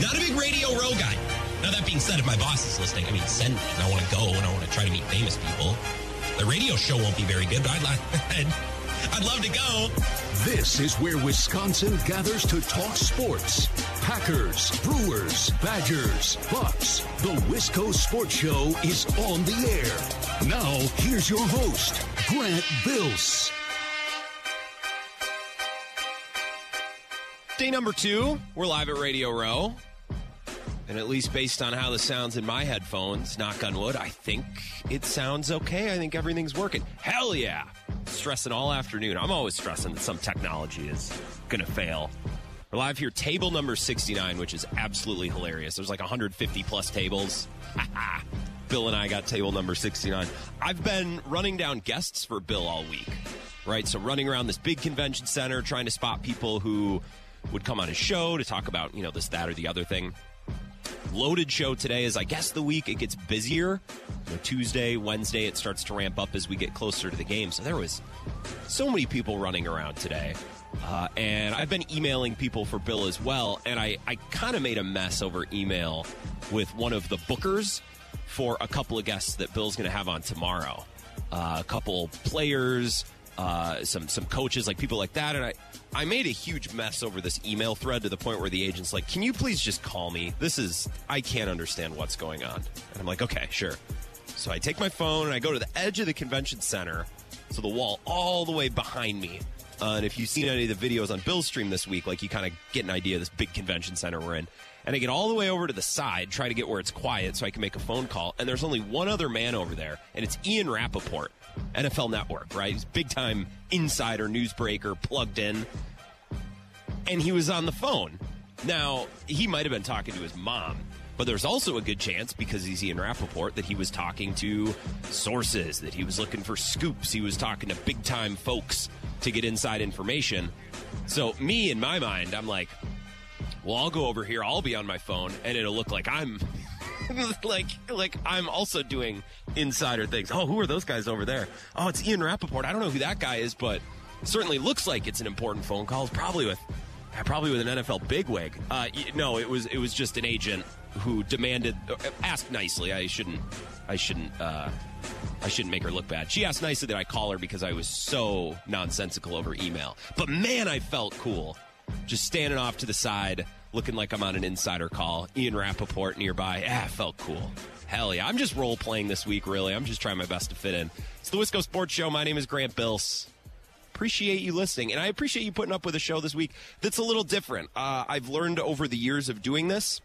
Not a big Radio Row guy. Now, that being said, if my boss is listening, I mean, send me. And I want to go and I want to try to meet famous people. The radio show won't be very good, but I'd, I'd love to go. This is where Wisconsin gathers to talk sports. Packers, Brewers, Badgers, Bucks. The Wisco Sports Show is on the air. Now, here's your host, Grant Bills. Day number two, we're live at Radio Row. And at least based on how this sounds in my headphones, knock on wood, I think it sounds okay. I think everything's working. Hell yeah. Stressing all afternoon. I'm always stressing that some technology is going to fail. We're live here, table number 69, which is absolutely hilarious. There's like 150 plus tables. Bill and I got table number 69. I've been running down guests for Bill all week, right? So running around this big convention center, trying to spot people who would come on his show to talk about, you know, this, that, or the other thing. Loaded show today is, I guess the week it gets busier. You know, Tuesday, Wednesday, it starts to ramp up as we get closer to the game. So there was so many people running around today. Uh, and I've been emailing people for Bill as well. And I, I kind of made a mess over email with one of the bookers for a couple of guests that Bill's going to have on tomorrow. Uh, a couple players, uh, some some coaches, like people like that. And I, I made a huge mess over this email thread to the point where the agent's like, "Can you please just call me? This is I can't understand what's going on." And I'm like, "Okay, sure." So I take my phone and I go to the edge of the convention center, so the wall all the way behind me. Uh, and if you've seen any of the videos on Bill's stream this week, like you kind of get an idea of this big convention center we're in. And I get all the way over to the side, try to get where it's quiet so I can make a phone call. And there's only one other man over there, and it's Ian Rapoport, NFL Network, right? He's big time insider, newsbreaker, plugged in. And he was on the phone. Now, he might have been talking to his mom, but there's also a good chance, because he's Ian Rapoport, that he was talking to sources, that he was looking for scoops, he was talking to big time folks to get inside information. So, me, in my mind, I'm like, well, I'll go over here, I'll be on my phone, and it'll look like I'm. like, like I'm also doing insider things. Oh, who are those guys over there? Oh, it's Ian Rapoport. I don't know who that guy is, but certainly looks like it's an important phone call. It's probably with, probably with an NFL bigwig. Uh, no, it was it was just an agent who demanded, uh, asked nicely. I shouldn't, I shouldn't, uh, I shouldn't make her look bad. She asked nicely that I call her because I was so nonsensical over email. But man, I felt cool, just standing off to the side, looking like I'm on an insider call. Ian Rapoport nearby. Ah, felt cool. Hell yeah. I'm just role playing this week, really. I'm just trying my best to fit in. It's the Wisco Sports Show. My name is Grant Bills. Appreciate you listening, and I appreciate you putting up with a show this week that's a little different. Uh, I've learned over the years of doing this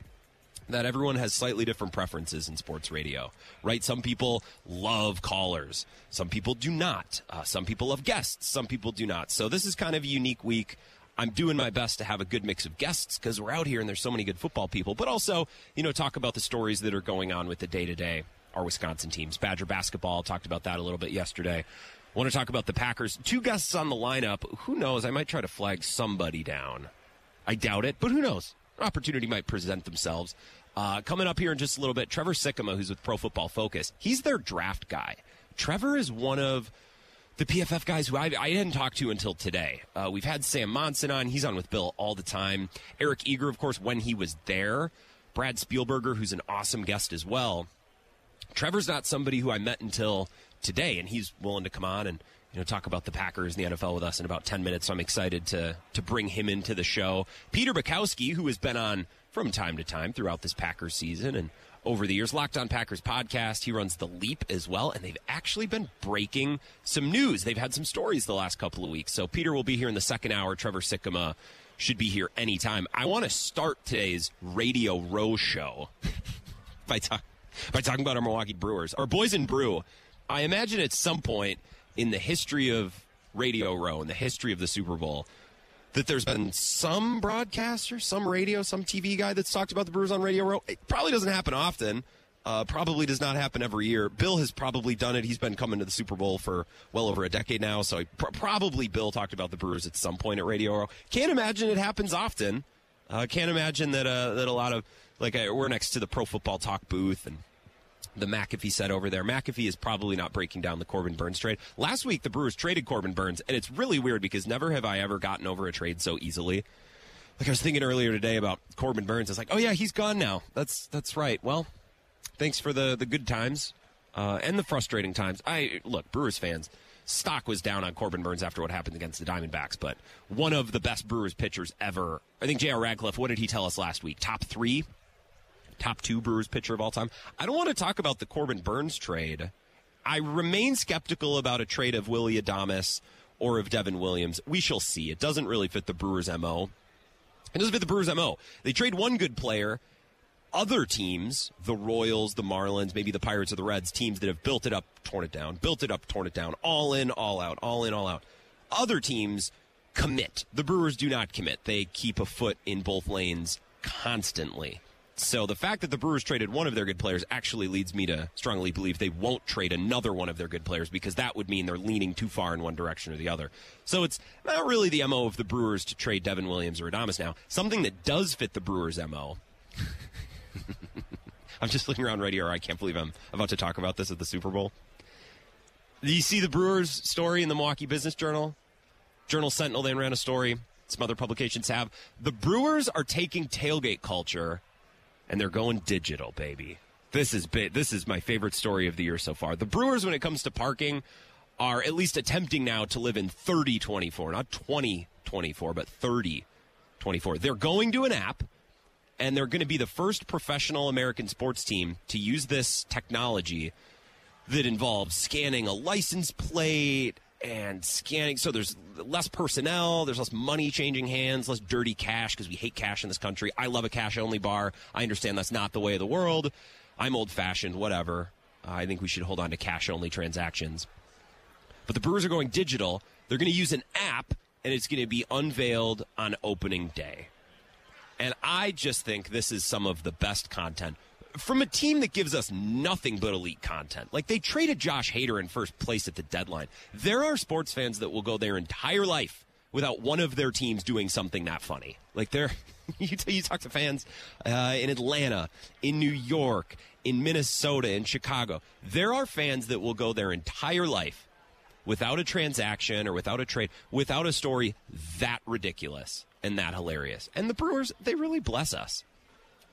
that everyone has slightly different preferences in sports radio, right? Some people love callers, some people do not. Uh, some people love guests, some people do not. So this is kind of a unique week. I'm doing my best to have a good mix of guests because we're out here and there's so many good football people, but also, you know, talk about the stories that are going on with the day to day, our Wisconsin teams. Badger basketball, talked about that a little bit yesterday. Want to talk about the Packers. Two guests on the lineup. Who knows? I might try to flag somebody down. I doubt it, but who knows? Opportunity might present themselves. Uh, coming up here in just a little bit, Trevor Sikkema, who's with Pro Football Focus. He's their draft guy. Trevor is one of the PFF guys who I, I hadn't talked to until today. Uh, we've had Sam Monson on. He's on with Bill all the time. Eric Eager, of course, when he was there. Brad Spielberger, who's an awesome guest as well. Trevor's not somebody who I met until today, and he's willing to come on and you know talk about the Packers and the NFL with us in about ten minutes. So I'm excited to to bring him into the show. Peter Bukowski, who has been on from time to time throughout this Packers season and over the years, Locked On Packers podcast. He runs the Leap as well, and they've actually been breaking some news. They've had some stories the last couple of weeks. So Peter will be here in the second hour. Trevor Sikkema should be here anytime. I want to start today's Radio Row show by, talk, by talking about our Milwaukee Brewers, our Boys and Brew. I imagine at some point in the history of Radio Row, in the history of the Super Bowl, that there's been some broadcaster, some radio, some TV guy that's talked about the Brewers on Radio Row. It probably doesn't happen often. Uh, probably does not happen every year. Bill has probably done it. He's been coming to the Super Bowl for well over a decade now, so pr- probably Bill talked about the Brewers at some point at Radio Row. Can't imagine it happens often. Uh, can't imagine that uh, that a lot of like uh, we're next to the Pro Football Talk booth and the McAfee set over there. McAfee is probably not breaking down the Corbin Burnes trade. Last week, the Brewers traded Corbin Burnes, and it's really weird because never have I ever gotten over a trade so easily. like I was thinking earlier today about Corbin Burnes. It's like, oh yeah, he's gone now. That's that's right. Well, thanks for the the good times uh, and the frustrating times. I look, Brewers fans. Stock was down on Corbin Burnes after what happened against the Diamondbacks, but one of the best Brewers pitchers ever. I think J.R. Radcliffe. What did he tell us last week? Top three, top two Brewers pitcher of all time. I don't want to talk about the Corbin Burnes trade. I remain skeptical about a trade of Willie Adames or of Devin Williams. We shall see. It doesn't really fit the Brewers' mo. It doesn't fit the Brewers' mo. They trade one good player other teams, the Royals, the Marlins, maybe the Pirates or the Reds, teams that have built it up, torn it down, built it up, torn it down, all in, all out, all in, all out. Other teams commit. The Brewers do not commit. They keep a foot in both lanes constantly. So the fact that the Brewers traded one of their good players actually leads me to strongly believe they won't trade another one of their good players because that would mean they're leaning too far in one direction or the other. So it's not really the MO of the Brewers to trade Devin Williams or Adames now. Something that does fit the Brewers' MO I'm just looking around right here. I can't believe I'm about to talk about this at the Super Bowl. Do you see the Brewers story in the Milwaukee Business Journal? Journal Sentinel then ran a story. Some other publications have. The Brewers are taking tailgate culture and they're going digital, baby. This is. This is my favorite story of the year so far. The Brewers, when it comes to parking, are at least attempting now to live in 3024, not 2024, but 3024. They're going to an app and they're going to be the first professional American sports team to use this technology that involves scanning a license plate and scanning. So there's less personnel, there's less money changing hands, less dirty cash because we hate cash in this country. I love a cash only bar. I understand that's not the way of the world. I'm old fashioned, whatever. I think we should hold on to cash only transactions. But the Brewers are going digital. They're going to use an app, and it's going to be unveiled on opening day. And I just think this is some of the best content from a team that gives us nothing but elite content. Like they traded Josh Hader in first place at the deadline. There are sports fans that will go their entire life without one of their teams doing something that funny. Like they're you, you talk to fans uh, in Atlanta, in New York, in Minnesota, in Chicago. There are fans that will go their entire life without a transaction or without a trade, without a story that ridiculous and that hilarious. And the Brewers, they really bless us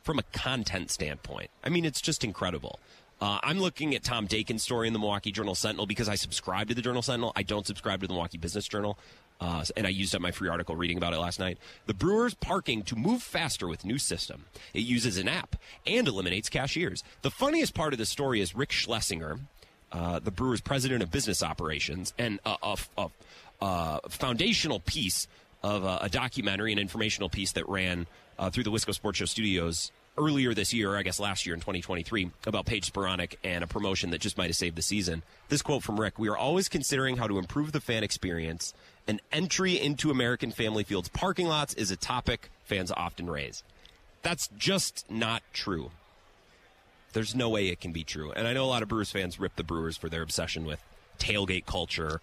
from a content standpoint. I mean, it's just incredible. Uh, I'm looking at Tom Daykin's story in the Milwaukee Journal Sentinel because I subscribe to the Journal Sentinel. I don't subscribe to the Milwaukee Business Journal. Uh, and I used up my free article reading about it last night. The Brewers parking to move faster with new system. It uses an app and eliminates cashiers. The funniest part of the story is Rick Schlesinger, uh, the Brewers president of business operations, and a, a, a, a foundational piece of a, a documentary, an informational piece that ran uh, through the Wisco Sports Show studios earlier this year, I guess last year in 2023, about Paige Spiranac and a promotion that just might have saved the season. This quote from Rick We are always considering how to improve the fan experience. An entry into American Family Field's parking lots is a topic fans often raise. That's just not true. There's no way it can be true. And I know a lot of Brewers fans rip the Brewers for their obsession with tailgate culture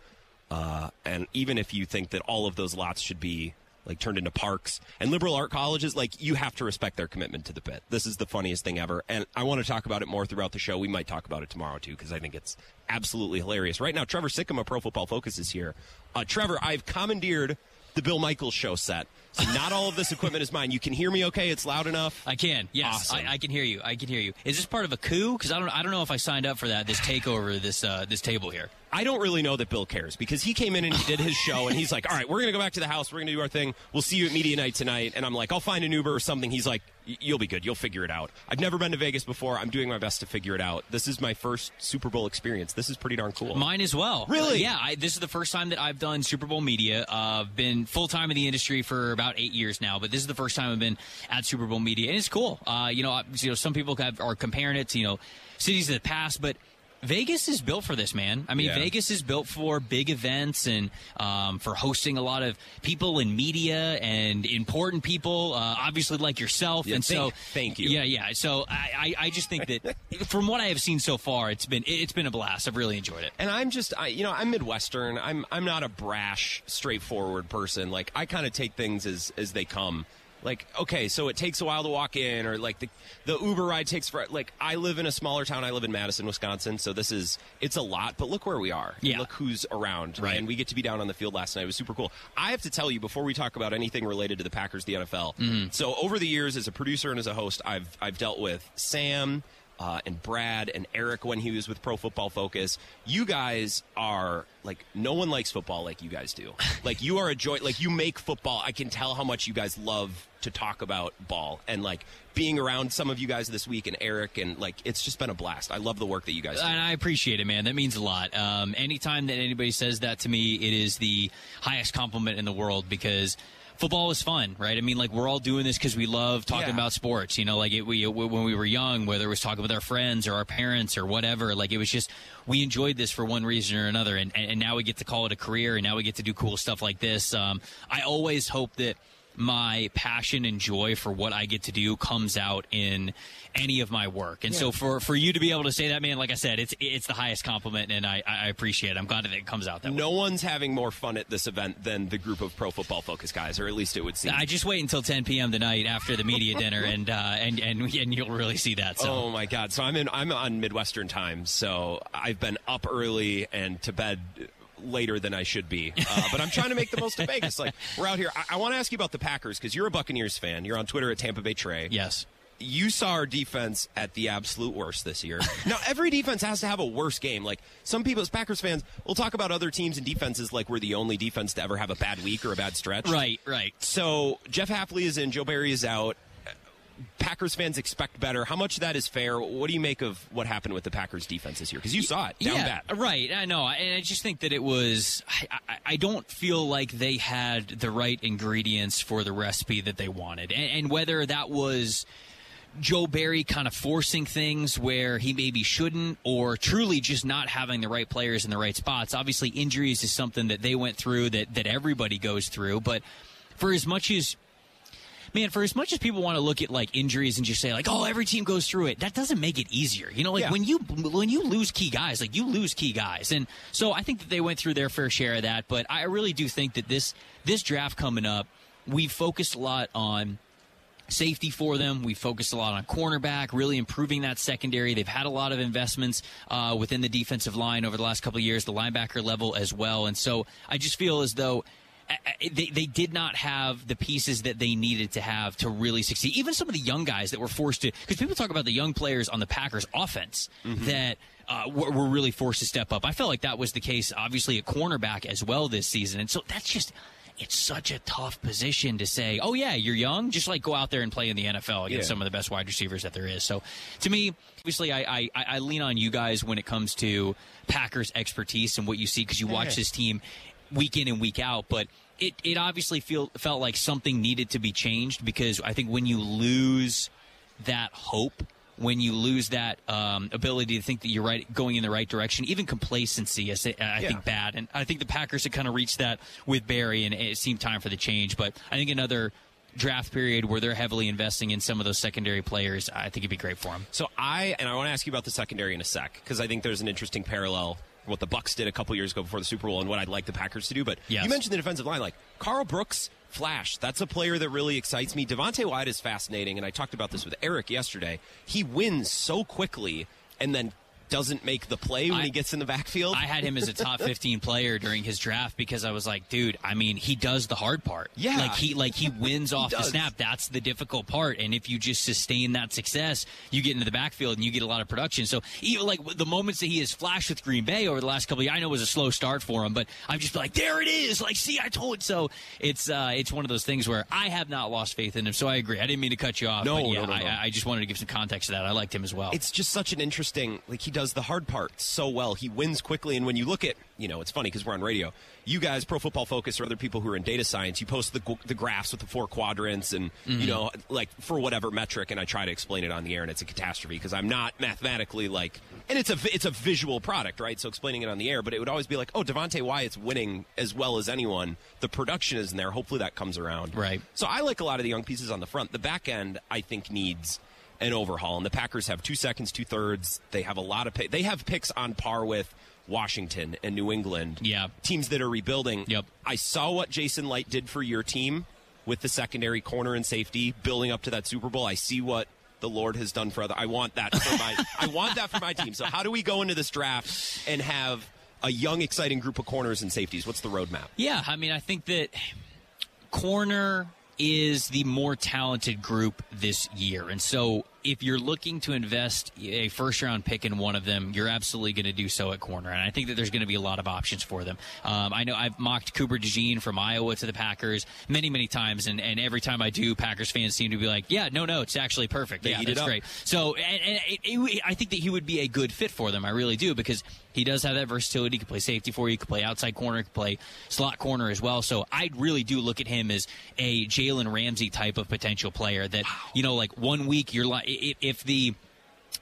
uh, and even if you think that all of those lots should be like turned into parks and liberal art colleges, like you have to respect their commitment to the pit. This is the funniest thing ever. And I want to talk about it more throughout the show. We might talk about it tomorrow too, because I think it's absolutely hilarious. Right now, Trevor Sikkema, Pro Football Focus is here. Uh, Trevor, I've commandeered the Bill Michaels show set. So not all of this equipment is mine. You can hear me okay? It's loud enough? I can. Yes. Awesome. I, I, can hear you. I can hear you. Is this part of a coup? Because I don't I don't know if I signed up for that, this takeover, this uh, this table here. I don't really know that Bill cares because he came in and he did his show and he's like, all right, we're going to go back to the house. We're going to do our thing. We'll see you at media night tonight. And I'm like, I'll find an Uber or something. He's like, you'll be good. You'll figure it out. I've never been to Vegas before. I'm doing my best to figure it out. This is my first Super Bowl experience. This is pretty darn cool. Mine as well. Really? yeah. I, this is the first time that I've done Super Bowl media. I've uh, been full time in the industry for about eight years now, but this is the first time I've been at Super Bowl media, and it's cool. Uh, you know, you know, some people have, are comparing it to you know cities of the past, but Vegas is built for this, man. I mean, yeah. Vegas is built for big events and um, for hosting a lot of people in media and important people, uh, obviously like yourself. Yeah, and thank, so, thank you. Yeah, yeah. So I, I, just think that from what I have seen so far, it's been it's been a blast. I've really enjoyed it. And I'm just, I, you know, I'm Midwestern. I'm I'm not a brash, straightforward person. Like I kind of take things as as they come like okay so it takes a while to walk in or like the the uber ride takes for like i live in a smaller town. I live in madison wisconsin so this is it's a lot but look where we are. Yeah. look who's around Right. and we get to be down on the field last night. It was super cool. I have to tell you before we talk about anything related to the packers the nfl mm-hmm. so over the years as a producer and as a host i've i've dealt with sam uh, and Brad and Eric when he was with Pro Football Focus. You guys are like no one likes football like you guys do. Like you are a joy. Like you make football. I can tell how much you guys love to talk about ball and like being around some of you guys this week and Eric and like it's just been a blast. I love the work that you guys do. And I appreciate it, man. That means a lot. Um, anytime that anybody says that to me, it is the highest compliment in the world because football is fun, right? I mean, like we're all doing this because we love talking Yeah. about sports. You know, like it, we when we were young, whether it was talking with our friends or our parents or whatever, like it was just we enjoyed this for one reason or another, and and now we get to call it a career, and now we get to do cool stuff like this. Um, I always hope that my passion and joy for what I get to do comes out in any of my work. And so for for you to be able to say that, man, like I said, it's it's the highest compliment, and I, I appreciate it. I'm glad that it comes out that way. no one's having more fun at this event than the group of Pro Football Focus guys, or at least it would seem. I just wait until 10 p.m. tonight after the media dinner, and uh, and and and you'll really see that. So Oh my God! So I'm in. I'm on Midwestern time, so I've been up early and to bed later than I should be. Uh, but I'm trying to make the most of Vegas. Like we're out here. I, I want to ask you about the Packers because you're a Buccaneers fan. You're on Twitter at Tampa Bay Trey. yes, You saw our defense at the absolute worst this year. now every defense has to have a worse game. Like some people, as Packers fans, will talk about other teams and defenses like we're the only defense to ever have a bad week or a bad stretch. right, right. So Jeff Hafley is in, Joe Barry is out. Packers fans expect better. How much of that is fair? What do you make of what happened with the Packers defense this year? Because you saw it down yeah, right. I know, and I just think that it was. I, I, I don't feel like they had the right ingredients for the recipe that they wanted, and, and whether that was. Joe Barry kind of forcing things where he maybe shouldn't, or truly just not having the right players in the right spots. Obviously, injuries is something that they went through that, that everybody goes through. But for as much as man, for as much as people want to look at like injuries and just say like, oh, every team goes through it, that doesn't make it easier. You know, like Yeah. when you when you lose key guys, like you lose key guys, and so I think that they went through their fair share of that. But I really do think that this this draft coming up, we focused a lot on safety for them. We focused a lot on cornerback, really improving that secondary. They've had a lot of investments uh, within the defensive line over the last couple of years, the linebacker level as well. And so I just feel as though they, they did not have the pieces that they needed to have to really succeed. Even some of the young guys that were forced to, because people talk about the young players on the Packers offense that uh, were, were really forced to step up. I felt like that was the case, obviously, at cornerback as well this season. And so that's just. It's such a tough position to say, oh, yeah, you're young. Just like go out there and play in the NFL against Yeah. some of the best wide receivers that there is. So to me, obviously, I, I, I I lean on you guys when it comes to Packers expertise and what you see because you watch Yeah. this team week in and week out. But it, it obviously feel, felt like something needed to be changed because I think when you lose that hope, when you lose that um, ability to think that you're right, going in the right direction, even complacency, I, say, I Yeah. think bad. And I think the Packers had kind of reached that with Barry, and it seemed time for the change. But I think another draft period where they're heavily investing in some of those secondary players, I think it'd be great for them. So I and I want to ask you about the secondary in a sec because I think there's an interesting parallel what the Bucks did a couple years ago before the Super Bowl and what I'd like the Packers to do. But Yes. you mentioned the defensive line, like Karl Brooks, Flash. That's a player that really excites me. Devonte Wyatt is fascinating, and I talked about this with Eric yesterday. He wins so quickly and then doesn't make the play when I- he gets in the backfield. I had him as a top 15 player during his draft because I was like, dude, I mean, he does the hard part. Yeah. Like he like he wins off the snap. That's the difficult part. And if you just sustain that success, you get into the backfield and you get a lot of production. So even like the moments that he has flashed with Green Bay over the last couple of years, I know it was a slow start for him, but I'm just like, there it is. Like, see, I told so it's uh it's one of those things where I have not lost faith in him. So I agree. I didn't mean to cut you off. No, but yeah, no, no, I, no. I just wanted to give some context to that. I liked him as well. it's just such an interesting like he does the hard part so well. He wins quickly and when you look at you know it's funny because we're on radio. You guys pro football focus or other people who are in data science you post the, the graphs with the four quadrants and you mm-hmm. know like for whatever metric and i try to explain it on the air and it's a catastrophe because i'm not mathematically like and it's a it's a visual product right? So explaining it on the air but it would always be like oh devonte wyatt's winning as well as anyone. The production is in there. Hopefully that comes around. Right. so i like a lot of the young pieces on the front. The back end i think needs an overhaul. And the Packers have two seconds, two thirds. They have a lot of pick. They have picks on par with Washington and New England. Yeah. teams that are rebuilding. Yep. I saw what Jason Licht did for your team. with the secondary corner and safety, building up to that Super Bowl. I see what the Lord has done for other. I want that for my. I want that for my team. So how do we go into this draft and have a young, exciting group of corners and safeties? What's the roadmap? Yeah, I mean, I think that corner is the more talented group this year. And so if you're looking to invest a first round pick in one of them, you're absolutely going to do so at corner. And I think that there's going to be a lot of options for them. Um, I know I've mocked Cooper DeJean from Iowa to the Packers many, many times. And, and every time I do, Packers fans seem to be like, yeah, no, no, it's actually perfect. They yeah, that's great. So and, and it, it, I think that he would be a good fit for them. I really do because he does have that versatility. He can play safety for you, he can play outside corner, he can play slot corner as well. So I really do look at him as a Jalen Ramsey type of potential player that, you know, like one week you're like, if, if the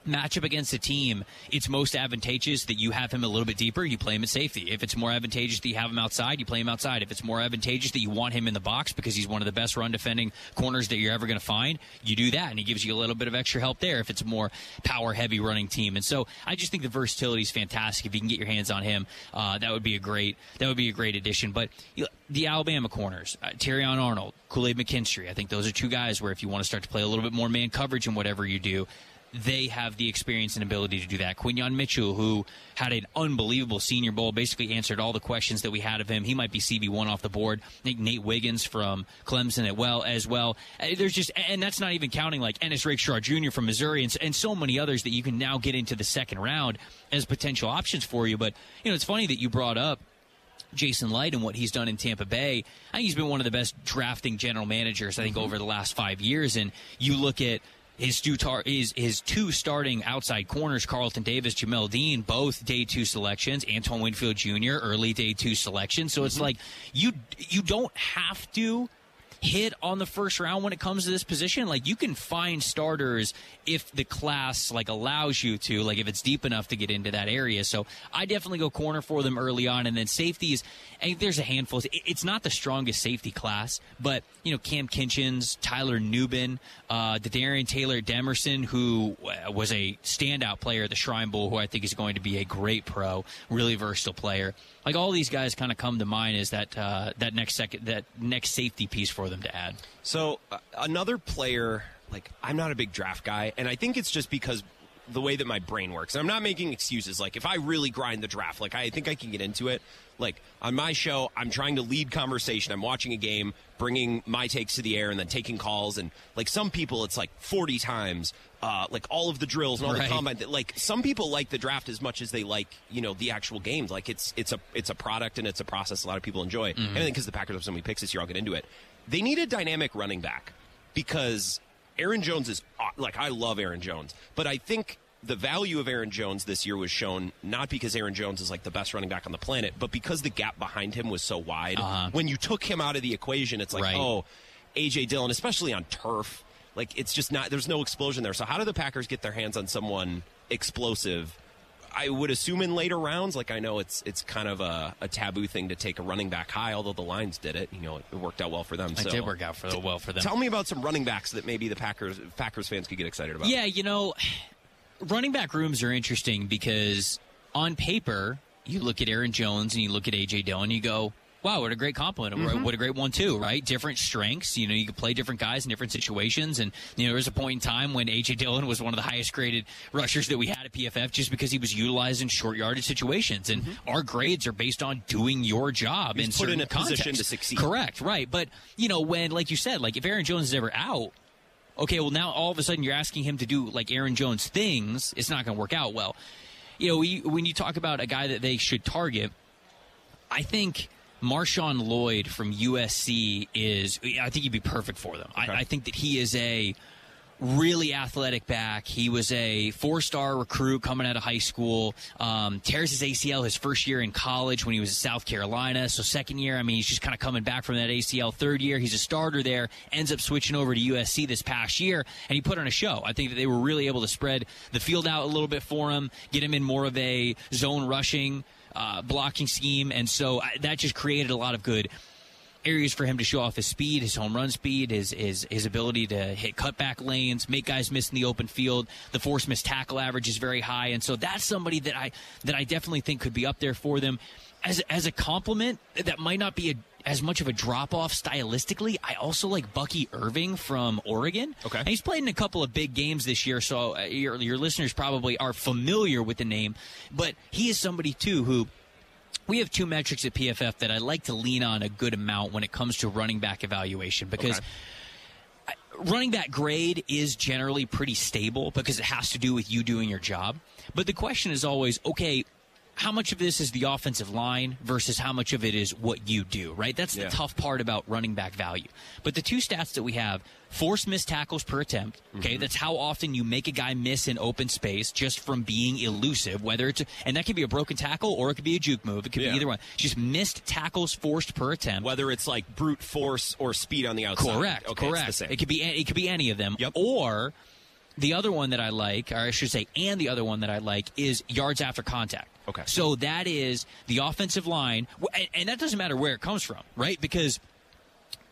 matchup against a team, it's most advantageous that you have him a little bit deeper, you play him at safety. If it's more advantageous that you have him outside, you play him outside. If it's more advantageous that you want him in the box because he's one of the best run defending corners that you're ever going to find, you do that, and he gives you a little bit of extra help there if it's a more power heavy running team. And so I just think the versatility is fantastic. If you can get your hands on him, uh, that would be a great that would be a great addition. But you know, the Alabama corners, uh, Arnold, Kool Aid McKinstry, I think those are two guys where if you want to start to play a little bit more man coverage in whatever you do, they have the experience and ability to do that. Quinyon Mitchell, who had an unbelievable Senior Bowl, basically answered all the questions that we had of him. He might be CB one off the board. I think Nate Wiggins from Clemson as well as well. Uh, There's just, and that's not even counting like Ennis Rakestraw Jr. from Missouri and, and so many others that you can now get into the second round as potential options for you. But you know, it's funny that you brought up Jason Licht and what he's done in Tampa Bay. I think he's been one of the best drafting general managers, I think, over the last five years. And you look at his two, tar- his, his two starting outside corners, Carlton Davis, Jamel Dean, both day two selections. Antoine Winfield Jr., early day two selections. So it's mm-hmm. like you you don't have to hit on the first round when it comes to this position. Like you can find starters if the class like allows you to, like if it's deep enough to get into that area. So I definitely go corner for them early on, and then safeties. And there's a handful. It's not the strongest safety class, but you know Cam Kinchens, Tyler Nubin, uh, Dadrion Taylor Demerson, who uh, was a standout player at the Shrine Bowl, who I think is going to be a great pro, really versatile player. Like all these guys kind of come to mind as that uh, that next second that next safety piece for them to add. So uh, another player, like I'm not a big draft guy, and I think it's just because the way that my brain works. And I'm not making excuses. Like if I really grind the draft, like I think I can get into it. Like on my show, I'm trying to lead conversation. I'm watching a game, bringing my takes to the air, and then taking calls. And like some people, it's like 40 times, uh, like all of the drills and all Right. the combine. Like some people like the draft as much as they like, you know, the actual games. Like it's it's a it's a product and it's a process a lot of people enjoy. And I think because the Packers have so many picks this year, I'll get into it. They need a dynamic running back because Aaron Jones is like I love Aaron Jones, but I think the value of Aaron Jones this year was shown not because Aaron Jones is like the best running back on the planet, but because the gap behind him was so wide. Uh-huh. When you took him out of the equation, it's like, Right. oh, AJ Dillon, especially on turf, like it's just not. There's no explosion there. So how do the Packers get their hands on someone explosive? I would assume in later rounds. Like I know it's it's kind of a, a taboo thing to take a running back high, although the Lions did it. You know, it, worked out well for them. It so. did work out for well for them. Tell me about some running backs that maybe the Packers Packers fans could get excited about. Yeah, you know, running back rooms are interesting because on paper, you look at Aaron Jones and you look at AJ Dillon, you go, wow, what a great compliment. Mm-hmm. What a great one, too, right? Different strengths. You know, you can play different guys in different situations. And, you know, there was a point in time when AJ Dillon was one of the highest graded rushers that we had at PFF just because he was utilized in short yardage situations. And mm-hmm. our grades are based on doing your job He's in put in a position to succeed. Correct, right. But, you know, when, like you said, like if Aaron Jones is ever out, okay, well now all of a sudden you're asking him to do like Aaron Jones things. It's not going to work out well. You know, we, when you talk about a guy that they should target, I think Marshawn Lloyd from USC is. I think he'd be perfect for them. I, I think that he is a really athletic back. He was a four-star recruit coming out of high school. Um, tears his ACL his first year in college when he was in South Carolina. So second year, I mean, he's just kind of coming back from that ACL. Third year, he's a starter there. Ends up switching over to USC this past year, and he put on a show. I think that they were really able to spread the field out a little bit for him, get him in more of a zone rushing. Uh, blocking scheme, and so I, that just created a lot of good areas for him to show off his speed, his home run speed, his his his ability to hit cutback lanes, make guys miss in the open field. The force miss tackle average is very high, and so that's somebody that I that I definitely think could be up there for them. as as a compliment, that might not be a, as much of a drop off stylistically. I also like Bucky Irving from Oregon. Okay. and he's played in a couple of big games this year, so uh, your your listeners probably are familiar with the name. But he is somebody too who. We have two metrics at PFF that I like to lean on a good amount when it comes to running back evaluation because Okay. running back grade is generally pretty stable because it has to do with you doing your job. But the question is always, okay, how much of this is the offensive line versus how much of it is what you do, right? That's the tough part about running back value. But the two stats that we have, forced missed tackles per attempt, okay? Mm-hmm. That's how often you make a guy miss in open space just from being elusive, whether it's, and that could be a broken tackle or it could be a juke move. It could Yeah. be either one. Just missed tackles forced per attempt. Whether it's like brute force or speed on the outside. Correct. Okay, correct. It's the same. It could be it could be any of them. Yep. Or the other one that I like, or I should say, and the other one that I like is yards after contact. Okay. So that is the offensive line, and, and that doesn't matter where it comes from, right? Because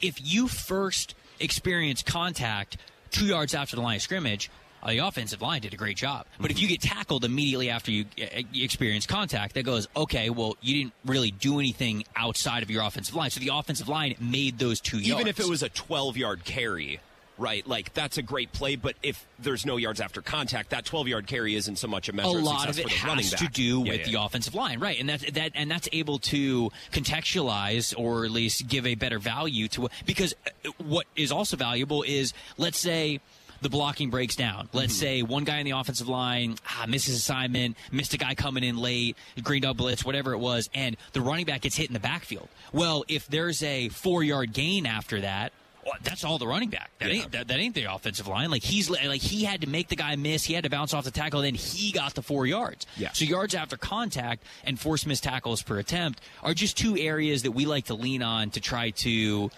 if you first experience contact two yards after the line of scrimmage, uh, the offensive line did a great job. But if you get tackled immediately after you, uh, you experience contact, that goes, okay, well, you didn't really do anything outside of your offensive line. So the offensive line made those two yards. Even if it was a 12 yard carry, right? Like that's a great play, but if there's no yards after contact, that 12 yard carry isn't so much a measure a of lot success of it for the running has to do Yeah, with yeah, the offensive line, right? And that's that, and that's able to contextualize or at least give a better value to. Because uh, what is also valuable is, let's say. The blocking breaks down. Let's Mm-hmm. say one guy in the offensive line ah, misses assignment, missed a guy coming in late, green dog blitz, whatever it was, and the running back gets hit in the backfield. Well, if there's a four yard gain after that, that's all the running back. That Yeah. ain't that, that ain't the offensive line. Like he's like he had to make the guy miss. He had to bounce off the tackle. Then he got the four yards. Yeah. So yards after contact and forced missed tackles per attempt are just two areas that we like to lean on to try to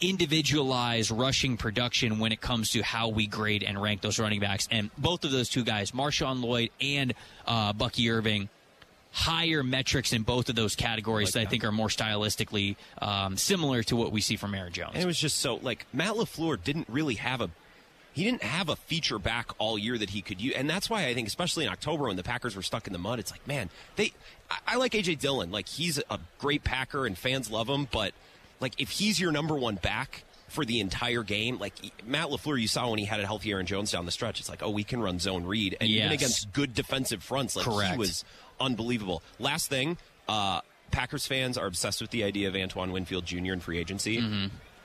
individualize rushing production when it comes to how we grade and rank those running backs. And both of those two guys, Marshawn Lloyd and uh, Bucky Irving, higher metrics in both of those categories that I think are more stylistically um, similar to what we see from Aaron Jones. And it was just so like Matt Lafleur didn't really have a he didn't have a feature back all year that he could use, and that's why I think, especially in October when the Packers were stuck in the mud, it's like, man, they. I, I like AJ Dillon, like he's a great Packer and fans love him, but like if he's your number one back for the entire game, like Matt Lafleur, you saw when he had a healthy Aaron Jones down the stretch, it's like, oh, we can run zone read, and even against good defensive fronts, like Correct. he was unbelievable. Last thing, uh, Packers fans are obsessed with the idea of Antoine Winfield Jr. in free agency.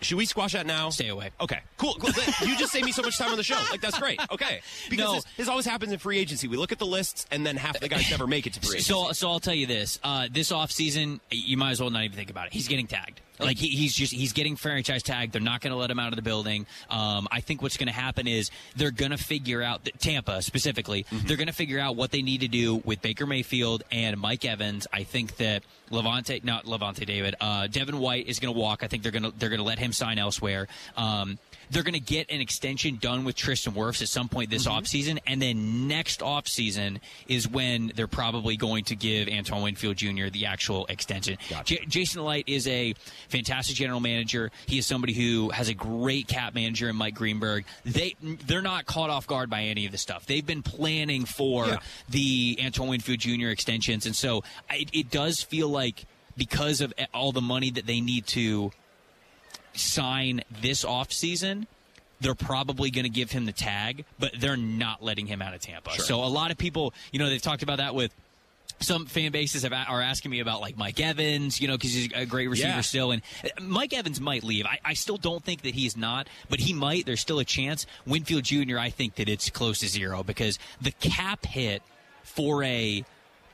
Should we squash that now? Mm-hmm. Stay away. Okay, cool. cool. you just saved me so much time on the show. Like that's great. Okay, because No. this, this always happens in free agency. We look at the lists, and then half the guys never make it to free agency. So, so I'll tell you this: uh, this offseason, you might as well not even think about it. He's getting tagged. Like he, he's just he's getting franchise tagged. They're not going to let him out of the building. Um, I think what's going to happen is they're going to figure out Tampa specifically. They're going to figure out what they need to do with Baker Mayfield and Mike Evans. I think that Lavonte, not Lavonte David, uh, Devin White is going to walk. I think they're going to they're going to let him sign elsewhere. Um, they're going to get an extension done with Tristan Wirfs at some point this mm-hmm. offseason, and then next offseason is when they're probably going to give Antoine Winfield Jr. the actual extension. J- Jason Licht is a fantastic general manager. He is somebody who has a great cap manager in Mike Greenberg. They they're not caught off guard by any of this stuff. They've been planning for Yeah. the Antoine Winfield Jr. extensions, and so it, it does feel like because of eh, all the money that they need to sign this offseason, they're probably going to give him the tag, but they're not letting him out of Tampa. So a lot of people, you know, they've talked about that with some fan bases have, are asking me about like Mike Evans, you know, because he's a great receiver Yeah. still. And uh, Mike Evans might leave. I, I still don't think that he's not, but he might. There's still a chance. Winfield Jr., I think that it's close to zero because the cap hit for a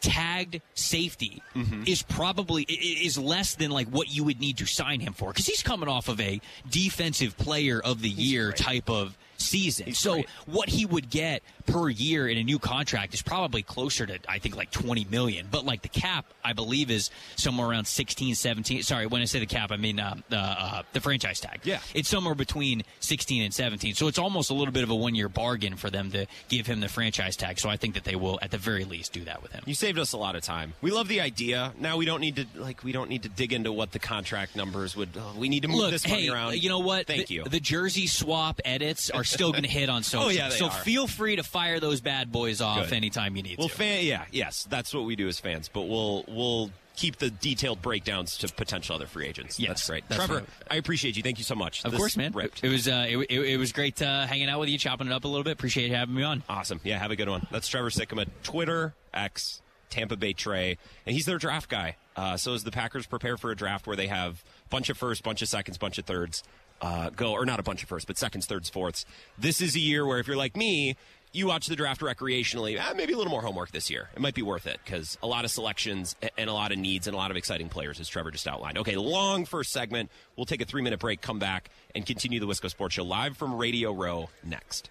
tagged safety Mm-hmm. is probably is less than like what you would need to sign him for because he's coming off of a defensive player of the year great. type of season. so great. what he would get per year in a new contract is probably closer to I think like 20 million. But like the cap, I believe is somewhere around 16, 17. Sorry, when I say the cap, I mean uh, uh, uh, the franchise tag. Yeah. it's somewhere between 16 and 17. So it's almost a little bit of a one year bargain for them to give him the franchise tag. So I think that they will at the very least do that with him. You saved us a lot of time. We love the idea. Now we don't need to like we don't need to dig into what the contract numbers would. oh, we need to move Look, this money hey, around. you know what? Thank the, you. The jersey swap edits are still going to hit on social. Oh, yeah, they so are. feel free to fire those bad boys off Good. anytime you need to. well, to. fan, yeah, yes, that's what we do as fans. But we'll we'll keep the detailed breakdowns to potential other free agents. Yes, that's great. that's Trevor, right. I appreciate you. Thank you so much. Of This course, man. ripped. It was uh, it, it, it was great uh, hanging out with you, chopping it up a little bit. Appreciate having me on. Awesome. Yeah, have a good one. That's Trevor Sikkema, Twitter, X, Tampa Bay Trey, and he's their draft guy. Uh, so as the Packers prepare for a draft where they have bunch of firsts, bunch of seconds, bunch of thirds, uh, go or not a bunch of firsts, but seconds, thirds, fourths. This is a year where if you're like me, you watch the draft recreationally. Eh, maybe a little more homework this year. It might be worth it because a lot of selections and a lot of needs and a lot of exciting players, as Trevor just outlined. Okay, long first segment. We'll take a three minute break, come back, and continue the Wisco Sports Show live from Radio Row next.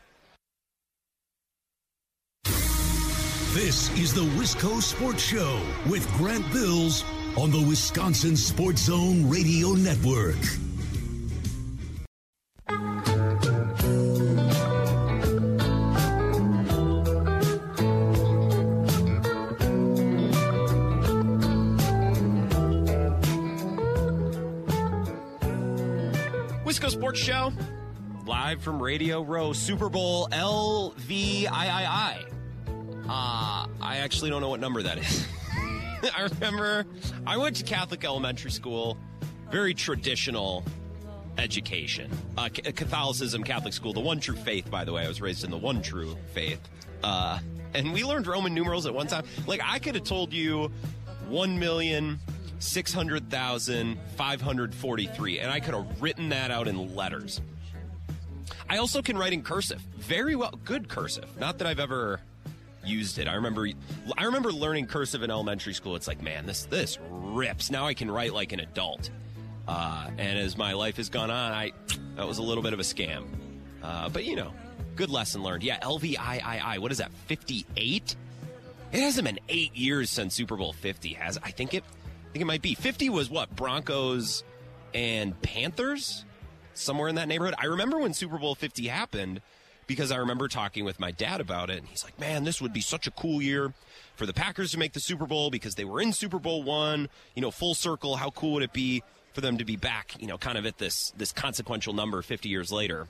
This is the Wisco Sports Show with Grant Bills on the Wisconsin Sports Zone Radio Network. Sports Show, live from Radio Row, Super Bowl LVIII. Uh, I actually don't know what number that is. I remember I went to Catholic elementary school, very traditional education. Uh, Catholicism, Catholic school, the one true faith, by the way. I was raised in the one true faith. Uh, and we learned Roman numerals at one time. Like, I could have told you 1 million. 600,543. And I could have written that out in letters. I also can write in cursive. Very well. Good cursive. Not that I've ever used it. I remember I remember learning cursive in elementary school. It's like, man, this this rips. Now I can write like an adult. Uh, and as my life has gone on, I that was a little bit of a scam. Uh, but you know, good lesson learned. Yeah, LVIII. What is that? 58? It hasn't been 8 years since Super Bowl 50 has. I think it think it might be. 50 was what? Broncos and Panthers? Somewhere in that neighborhood. I remember when Super Bowl 50 happened because I remember talking with my dad about it and he's like, "Man, this would be such a cool year for the Packers to make the Super Bowl because they were in Super Bowl 1, you know, full circle. How cool would it be for them to be back, you know, kind of at this this consequential number 50 years later?"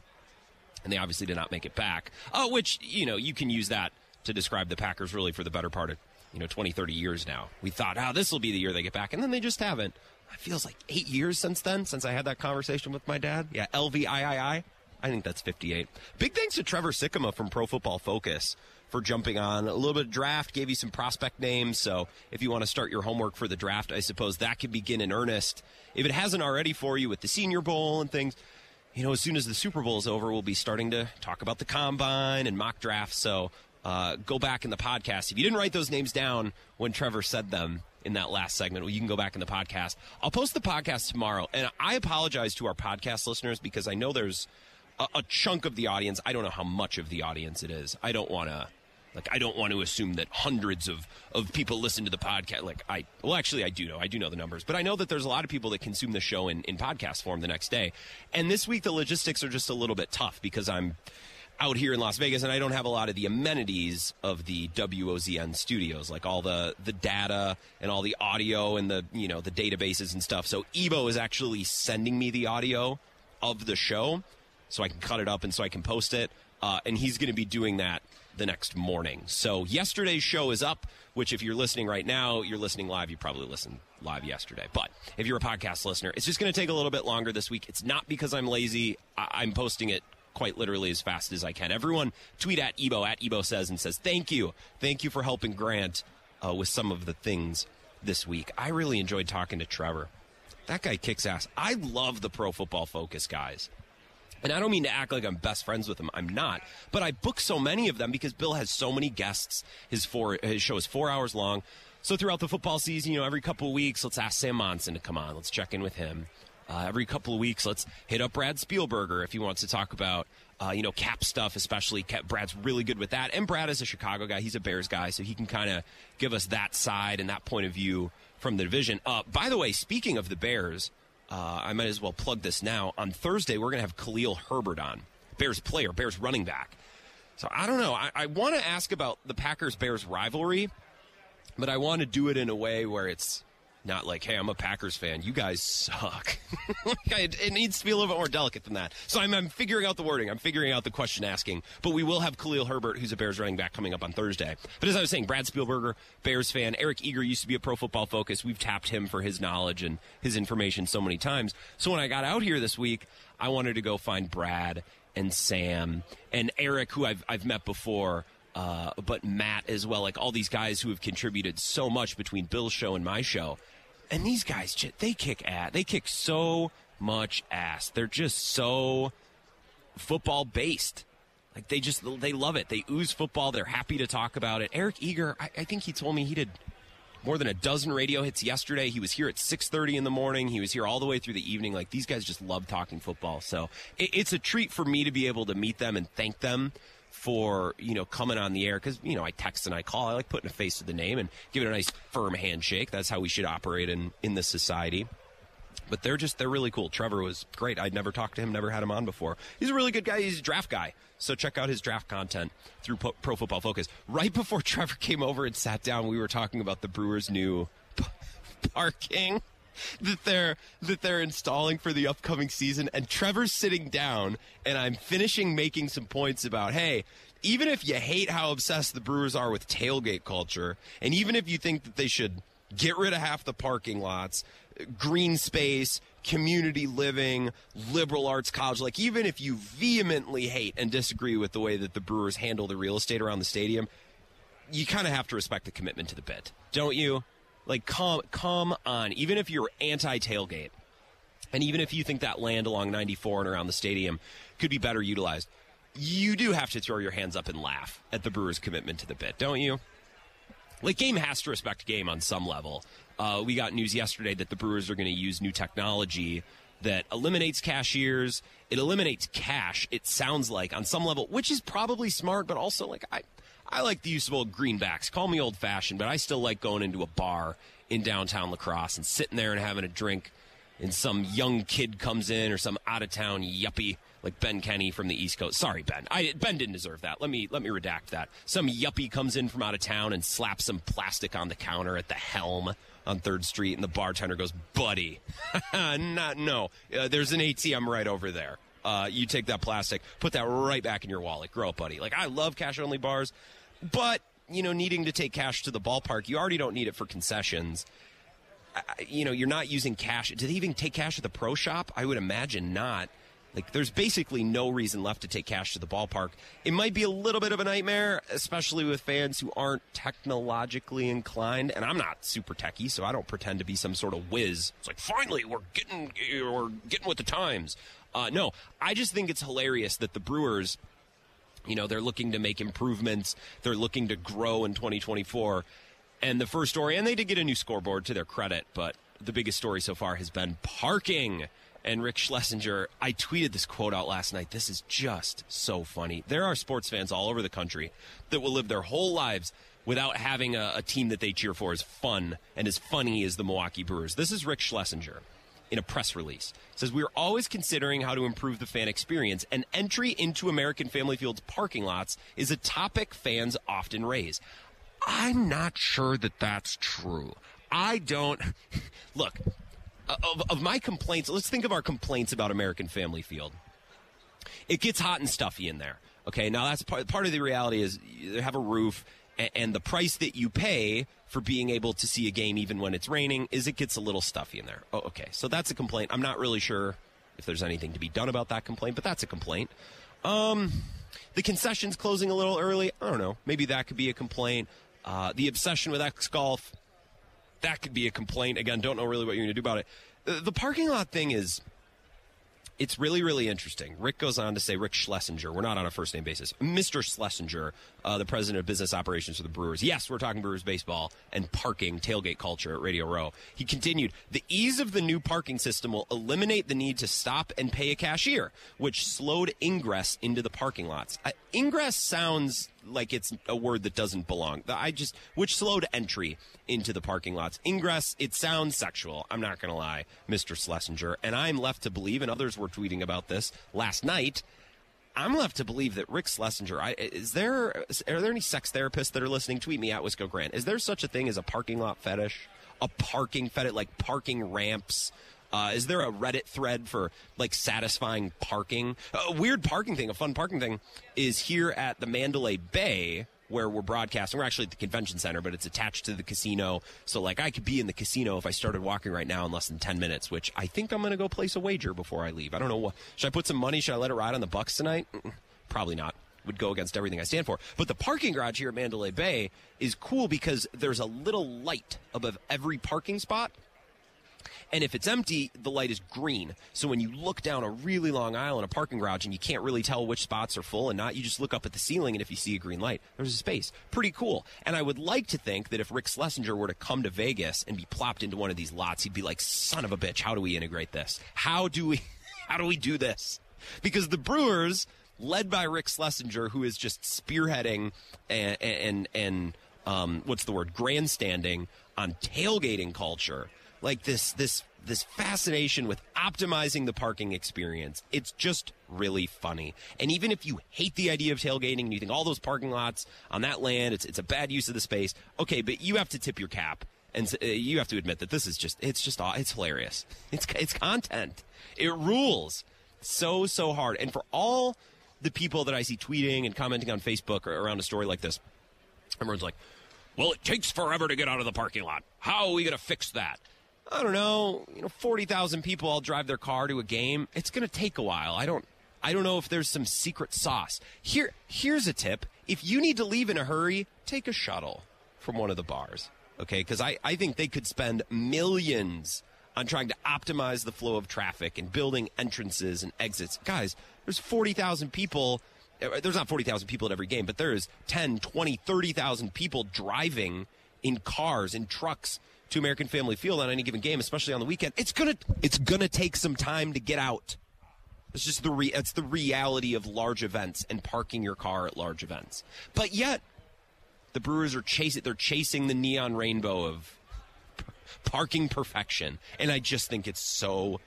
and they obviously did not make it back. Uh, which you know you can use that to describe the Packers really for the better part of you know 20, 30 years now. We thought, oh, this will be the year they get back, and then they just haven't. It feels like eight years since then, since I had that conversation with my dad. Yeah, LVIII. I think that's 58. Big thanks to Trevor Sikkema from Pro Football Focus for jumping on a little bit of draft, gave you some prospect names. So if you want to start your homework for the draft, I suppose that could begin in earnest. If it hasn't already for you with the Senior Bowl and things, you know, as soon as the Super Bowl is over, we'll be starting to talk about the combine and mock drafts. So uh, go back in the podcast. If you didn't write those names down when Trevor said them in that last segment, well, you can go back in the podcast. I'll post the podcast tomorrow. And I apologize to our podcast listeners because I know there's a, a chunk of the audience. I don't know how much of the audience it is. I don't want to. Like I don't want to assume that hundreds of, of people listen to the podcast. Like I, well, actually, I do know. I do know the numbers, but I know that there's a lot of people that consume the show in, in podcast form the next day. And this week, the logistics are just a little bit tough because I'm out here in Las Vegas and I don't have a lot of the amenities of the WOZN studios, like all the the data and all the audio and the you know the databases and stuff. So Evo is actually sending me the audio of the show, so I can cut it up and so I can post it. Uh, and he's going to be doing that the next morning. So yesterday's show is up, which if you're listening right now, you're listening live. You probably listened live yesterday. But if you're a podcast listener, it's just going to take a little bit longer this week. It's not because I'm lazy. I- I'm posting it quite literally as fast as I can. Everyone tweet at Ebo at Ebo says and says thank you, thank you for helping Grant uh, with some of the things this week. I really enjoyed talking to Trevor. That guy kicks ass. I love the Pro Football Focus guys. And I don't mean to act like I'm best friends with him. I'm not. But I book so many of them because Bill has so many guests. His four his show is four hours long. So throughout the football season, you know, every couple of weeks, let's ask Sam Monson to come on. Let's check in with him. Uh, every couple of weeks, let's hit up Brad Spielberger if he wants to talk about, uh, you know, cap stuff, especially. Brad's really good with that. And Brad is a Chicago guy. He's a Bears guy, so he can kind of give us that side and that point of view from the division. Uh, by the way, speaking of the Bears, uh, I might as well plug this now. On Thursday, we're going to have Khalil Herbert on, Bears player, Bears running back. So I don't know. I, I want to ask about the Packers Bears rivalry, but I want to do it in a way where it's not like, hey, I'm a Packers fan. You guys suck. it, it, needs to be a little bit more delicate than that. So I'm, I'm, figuring out the wording. I'm figuring out the question asking. But we will have Khalil Herbert, who's a Bears running back, coming up on Thursday. But as I was saying, Brad Spielberger, Bears fan. Eric Eager used to be a pro football focus. We've tapped him for his knowledge and his information so many times. So when I got out here this week, I wanted to go find Brad and Sam and Eric, who I've, I've met before. Uh, but Matt as well, like all these guys who have contributed so much between Bill's show and my show and these guys, they kick ass. They kick so much ass. They're just so football based. Like they just they love it. They ooze football. They're happy to talk about it. Eric Eager, I, I think he told me he did more than a dozen radio hits yesterday. He was here at 6:30 in the morning. He was here all the way through the evening. Like these guys just love talking football. So it, it's a treat for me to be able to meet them and thank them for you know coming on the air because you know I text and I call. I like putting a face to the name and giving a nice firm handshake. That's how we should operate in in this society. But they're just they're really cool. Trevor was great. I'd never talked to him, never had him on before. He's a really good guy. He's a draft guy. So check out his draft content through Pro Football Focus. Right before Trevor came over and sat down, we were talking about the Brewers' new parking that they're that they're installing for the upcoming season and Trevor's sitting down and I'm finishing making some points about hey even if you hate how obsessed the Brewers are with tailgate culture and even if you think that they should get rid of half the parking lots green space community living liberal arts college like even if you vehemently hate and disagree with the way that the Brewers handle the real estate around the stadium you kind of have to respect the commitment to the bit don't you like, come, come on. Even if you're anti tailgate, and even if you think that land along 94 and around the stadium could be better utilized, you do have to throw your hands up and laugh at the Brewers' commitment to the bit, don't you? Like, game has to respect game on some level. Uh, we got news yesterday that the Brewers are going to use new technology that eliminates cashiers. It eliminates cash, it sounds like, on some level, which is probably smart, but also, like, I, I like the use of old greenbacks. Call me old fashioned, but I still like going into a bar in downtown La Crosse and sitting there and having a drink. And some young kid comes in or some out of town yuppie like Ben Kenny from the East Coast. Sorry, Ben. I, ben didn't deserve that. Let me let me redact that. Some yuppie comes in from out of town and slaps some plastic on the counter at the helm on Third Street, and the bartender goes, "Buddy, not no. Uh, there's an ATM right over there. Uh, you take that plastic, put that right back in your wallet. Grow up, buddy. Like I love cash only bars. But, you know, needing to take cash to the ballpark, you already don't need it for concessions. you know, you're not using cash. Do they even take cash at the pro shop? I would imagine not. Like, there's basically no reason left to take cash to the ballpark. It might be a little bit of a nightmare, especially with fans who aren't technologically inclined. And I'm not super techy, so I don't pretend to be some sort of whiz. It's like, finally, we're getting, we're getting with the times. Uh, no, I just think it's hilarious that the Brewers you know, they're looking to make improvements. They're looking to grow in 2024. And the first story, and they did get a new scoreboard to their credit, but the biggest story so far has been parking. And Rick Schlesinger, I tweeted this quote out last night. This is just so funny. There are sports fans all over the country that will live their whole lives without having a, a team that they cheer for as fun and as funny as the Milwaukee Brewers. This is Rick Schlesinger in a press release. It says, We are always considering how to improve the fan experience, and entry into American Family Field's parking lots is a topic fans often raise. I'm not sure that that's true. I don't. Look, of, of my complaints, let's think of our complaints about American Family Field. It gets hot and stuffy in there. Okay, now that's part, part of the reality is you have a roof, and, the price that you pay for being able to see a game even when it's raining is it gets a little stuffy in there. Oh, okay. So that's a complaint. I'm not really sure if there's anything to be done about that complaint, but that's a complaint. Um, the concessions closing a little early. I don't know. Maybe that could be a complaint. Uh, the obsession with X Golf, that could be a complaint. Again, don't know really what you're going to do about it. The parking lot thing is it's really, really interesting. Rick goes on to say, Rick Schlesinger, we're not on a first name basis. Mr. Schlesinger, uh, the president of business operations for the Brewers. Yes, we're talking Brewers baseball and parking tailgate culture at Radio Row. He continued, the ease of the new parking system will eliminate the need to stop and pay a cashier, which slowed ingress into the parking lots. Uh, ingress sounds like it's a word that doesn't belong. I just, which slowed entry into the parking lots. Ingress, it sounds sexual. I'm not going to lie, Mr. Schlesinger. And I'm left to believe, and others were tweeting about this last night. I'm left to believe that Rick Schlesinger. I, is there are there any sex therapists that are listening? Tweet me at Wisco Grant. Is there such a thing as a parking lot fetish? a parking fed like parking ramps. Uh, is there a Reddit thread for like satisfying parking? A weird parking thing, a fun parking thing, is here at the Mandalay Bay where we're broadcasting. We're actually at the convention center, but it's attached to the casino. So, like, I could be in the casino if I started walking right now in less than 10 minutes, which I think I'm going to go place a wager before I leave. I don't know what. Should I put some money? Should I let it ride on the Bucks tonight? Probably not. Would go against everything I stand for. But the parking garage here at Mandalay Bay is cool because there's a little light above every parking spot and if it's empty, the light is green. So when you look down a really long aisle in a parking garage and you can't really tell which spots are full and not, you just look up at the ceiling and if you see a green light, there's a space. Pretty cool. And I would like to think that if Rick Schlesinger were to come to Vegas and be plopped into one of these lots, he'd be like, son of a bitch, how do we integrate this? How do we, how do we do this? Because the Brewers, led by Rick Schlesinger, who is just spearheading and, and, and um, what's the word, grandstanding on tailgating culture like this this this fascination with optimizing the parking experience. It's just really funny. And even if you hate the idea of tailgating and you think all those parking lots on that land, it's it's a bad use of the space. Okay, but you have to tip your cap and uh, you have to admit that this is just it's just it's hilarious. It's it's content. It rules so so hard. And for all the people that I see tweeting and commenting on Facebook around a story like this, everyone's like, "Well, it takes forever to get out of the parking lot. How are we going to fix that?" I don't know, you know, 40,000 people all drive their car to a game. It's going to take a while. I don't I don't know if there's some secret sauce. Here here's a tip. If you need to leave in a hurry, take a shuttle from one of the bars. Okay? Cuz I I think they could spend millions on trying to optimize the flow of traffic and building entrances and exits. Guys, there's 40,000 people uh, there's not 40,000 people at every game, but there's 10, 20, 30,000 people driving in cars, in trucks to American Family Field on any given game, especially on the weekend, it's gonna it's gonna take some time to get out. It's just the re- it's the reality of large events and parking your car at large events. But yet, the Brewers are chasing they're chasing the neon rainbow of parking perfection, and I just think it's so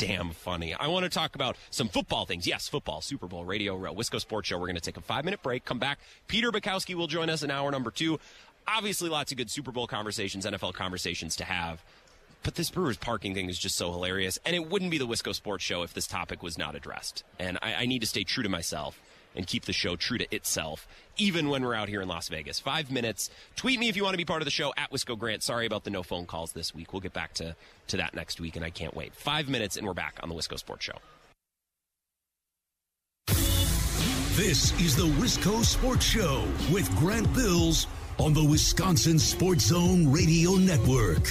damn funny. I want to talk about some football things. Yes, football, Super Bowl, Radio Row, Wisco Sports Show. We're going to take a five minute break, come back. Peter Bukowski will join us in hour number two obviously lots of good Super Bowl conversations, NFL conversations to have. But this Brewers parking thing is just so hilarious. And it wouldn't be the Wisco Sports Show if this topic was not addressed. And I, I need to stay true to myself and keep the show true to itself, even when we're out here in Las Vegas. Five minutes. Tweet me if you want to be part of the show at Wisco Grant. Sorry about the no phone calls this week. We'll get back to, to that next week, and I can't wait. Five minutes, and we're back on the Wisco Sports Show. This is the Wisco Sports Show with Grant Bills on the Wisconsin Sports Zone Radio Network.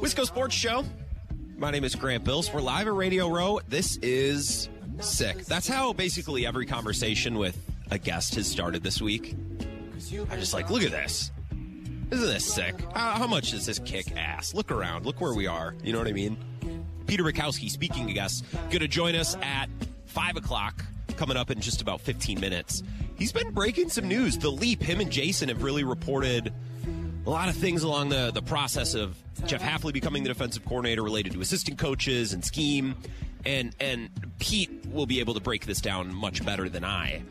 Wisco Sports Show. My name is Grant Bills. We're live at Radio Row. This is Sick. That's how basically every conversation with a guest has started this week. I'm just like, look at this. Isn't this sick? How, how much does this kick ass? Look around. Look where we are. You know what I mean? Peter Bukowski, speaking to guests, going to join us at 5 o'clock, coming up in just about 15 minutes. He's been breaking some news. The Leap, him and Jason have really reported a lot of things along the, the process of Jeff Hafley becoming the defensive coordinator related to assistant coaches and scheme and and Pete will be able to break this down much better than I.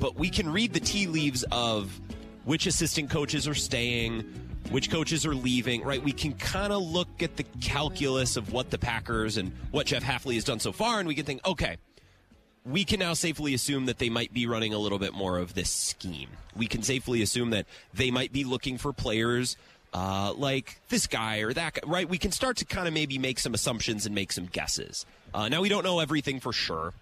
But we can read the tea leaves of which assistant coaches are staying, which coaches are leaving, right? We can kind of look at the calculus of what the Packers and what Jeff Hafley has done so far, and we can think, okay, we can now safely assume that they might be running a little bit more of this scheme. We can safely assume that they might be looking for players uh, like this guy or that guy, right? We can start to kind of maybe make some assumptions and make some guesses. Uh, now, we don't know everything for sure,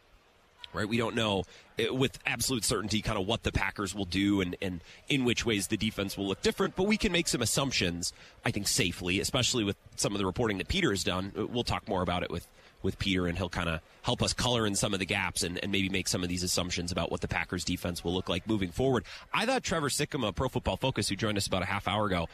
right? We don't know uh, with absolute certainty kind of what the Packers will do and, and in which ways the defense will look different, but we can make some assumptions, I think, safely, especially with some of the reporting that Peter has done. We'll talk more about it with with Peter, and he'll kind of help us color in some of the gaps and, and, maybe make some of these assumptions about what the Packers defense will look like moving forward. I thought Trevor Sikkema, Pro Football Focus, who joined us about a half hour ago,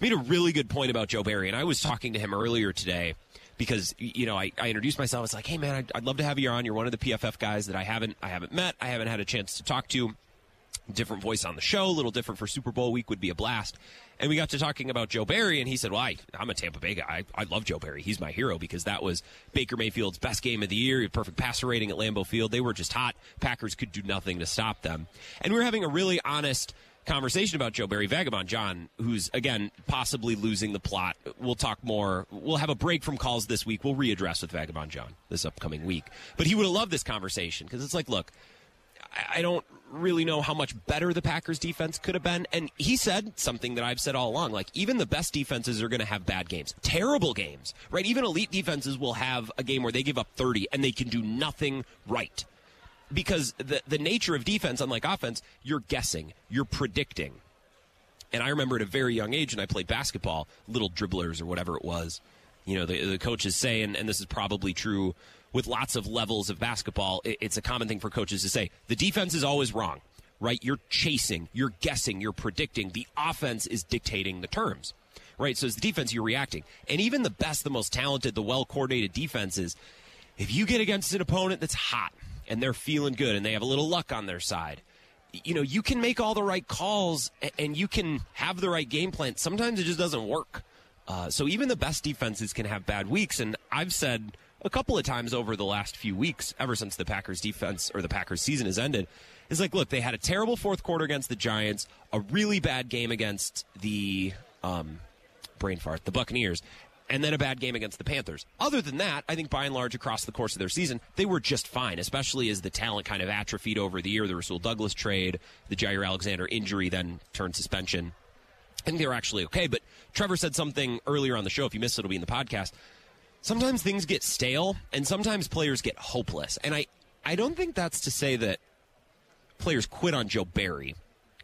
made a really good point about Joe Barry, and I was talking to him earlier today because you know I, I introduced myself. I was like, "Hey man, I'd, I'd love to have you on. You're one of the PFF guys that I haven't I haven't met. I haven't had a chance to talk to." different voice on the show, a little different for Super Bowl week would be a blast. And we got to talking about Joe Barry, and he said, Well, I, am a Tampa Bay guy. I, I, love Joe Barry. He's my hero because that was Baker Mayfield's best game of the year, He had perfect passer rating at Lambeau Field. They were just hot. Packers could do nothing to stop them. And we were having a really honest conversation about Joe Barry Vagabond John, who's again possibly losing the plot. We'll talk more. We'll have a break from calls this week. We'll readdress with Vagabond John this upcoming week. But he would have loved this conversation because it's like, look, I don't really know how much better the Packers defense could have been. And he said something that I've said all along like, even the best defenses are going to have bad games, terrible games, right? Even elite defenses will have a game where they give up 30 and they can do nothing right. Because the, the nature of defense, unlike offense, you're guessing, you're predicting. And I remember at a very young age, and I played basketball, little dribblers or whatever it was. You know, the, the coaches say, and, and this is probably true with lots of levels of basketball, it's a common thing for coaches to say the defense is always wrong, right? You're chasing, you're guessing, you're predicting. The offense is dictating the terms, right? So as the defense, you're reacting. And even the best, the most talented, the well coordinated defenses, if you get against an opponent that's hot and they're feeling good and they have a little luck on their side, you know, you can make all the right calls and you can have the right game plan. Sometimes it just doesn't work. Uh, so even the best defenses can have bad weeks. And I've said a couple of times over the last few weeks, ever since the Packers defense or the Packers season has ended, is like, look, they had a terrible fourth quarter against the Giants, a really bad game against the um, brain fart, the Buccaneers, and then a bad game against the Panthers. Other than that, I think by and large across the course of their season, they were just fine, especially as the talent kind of atrophied over the year. The Rasul Douglas trade, the Jaire Alexander injury, then turned suspension. I think they were actually okay. But Trevor said something earlier on the show. If you missed it, it'll be in the podcast sometimes things get stale and sometimes players get hopeless. And I, I don't think that's to say that players quit on Joe Barry.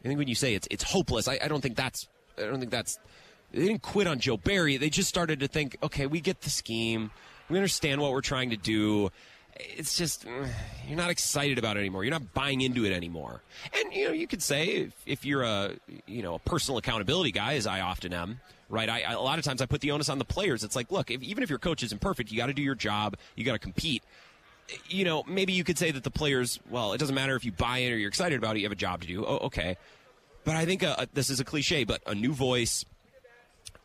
I think when you say it's it's hopeless, I, I don't think that's I don't think that's they didn't quit on Joe Barry. They just started to think, okay, we get the scheme. We understand what we're trying to do. It's just mm, you're not excited about it anymore. You're not buying into it anymore. And you know, you could say if, if you're a you know a personal accountability guy, as I often am, right? I, I, a lot of times I put the onus on the players. It's like, look, if, even if your coach isn't perfect, you got to do your job. You got to compete. You know, maybe you could say that the players, well, it doesn't matter if you buy in or you're excited about it. You have a job to do. Oh, okay. But I think uh, this is a cliche, but a new voice,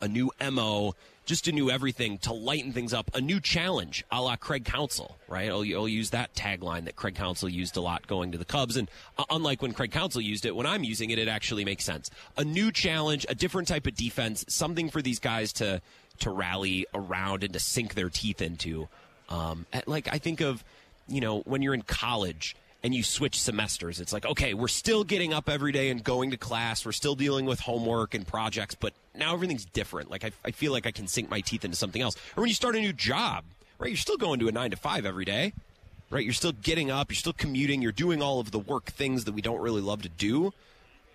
a new mo, just a new everything to lighten things up, a new challenge, a la Craig Counsell, right? I'll, I'll use that tagline that Craig Counsell used a lot going to the Cubs, and uh, unlike when Craig Counsell used it, when I'm using it, it actually makes sense. A new challenge, a different type of defense, something for these guys to to rally around and to sink their teeth into. Um, like I think of, you know, when you're in college and you switch semesters. It's like, okay, we're still getting up every day and going to class. We're still dealing with homework and projects, but now everything's different. Like, I, I feel like I can sink my teeth into something else. Or when you start a new job, right? You're still going to a nine to five every day, right? You're still getting up, you're still commuting, you're doing all of the work things that we don't really love to do.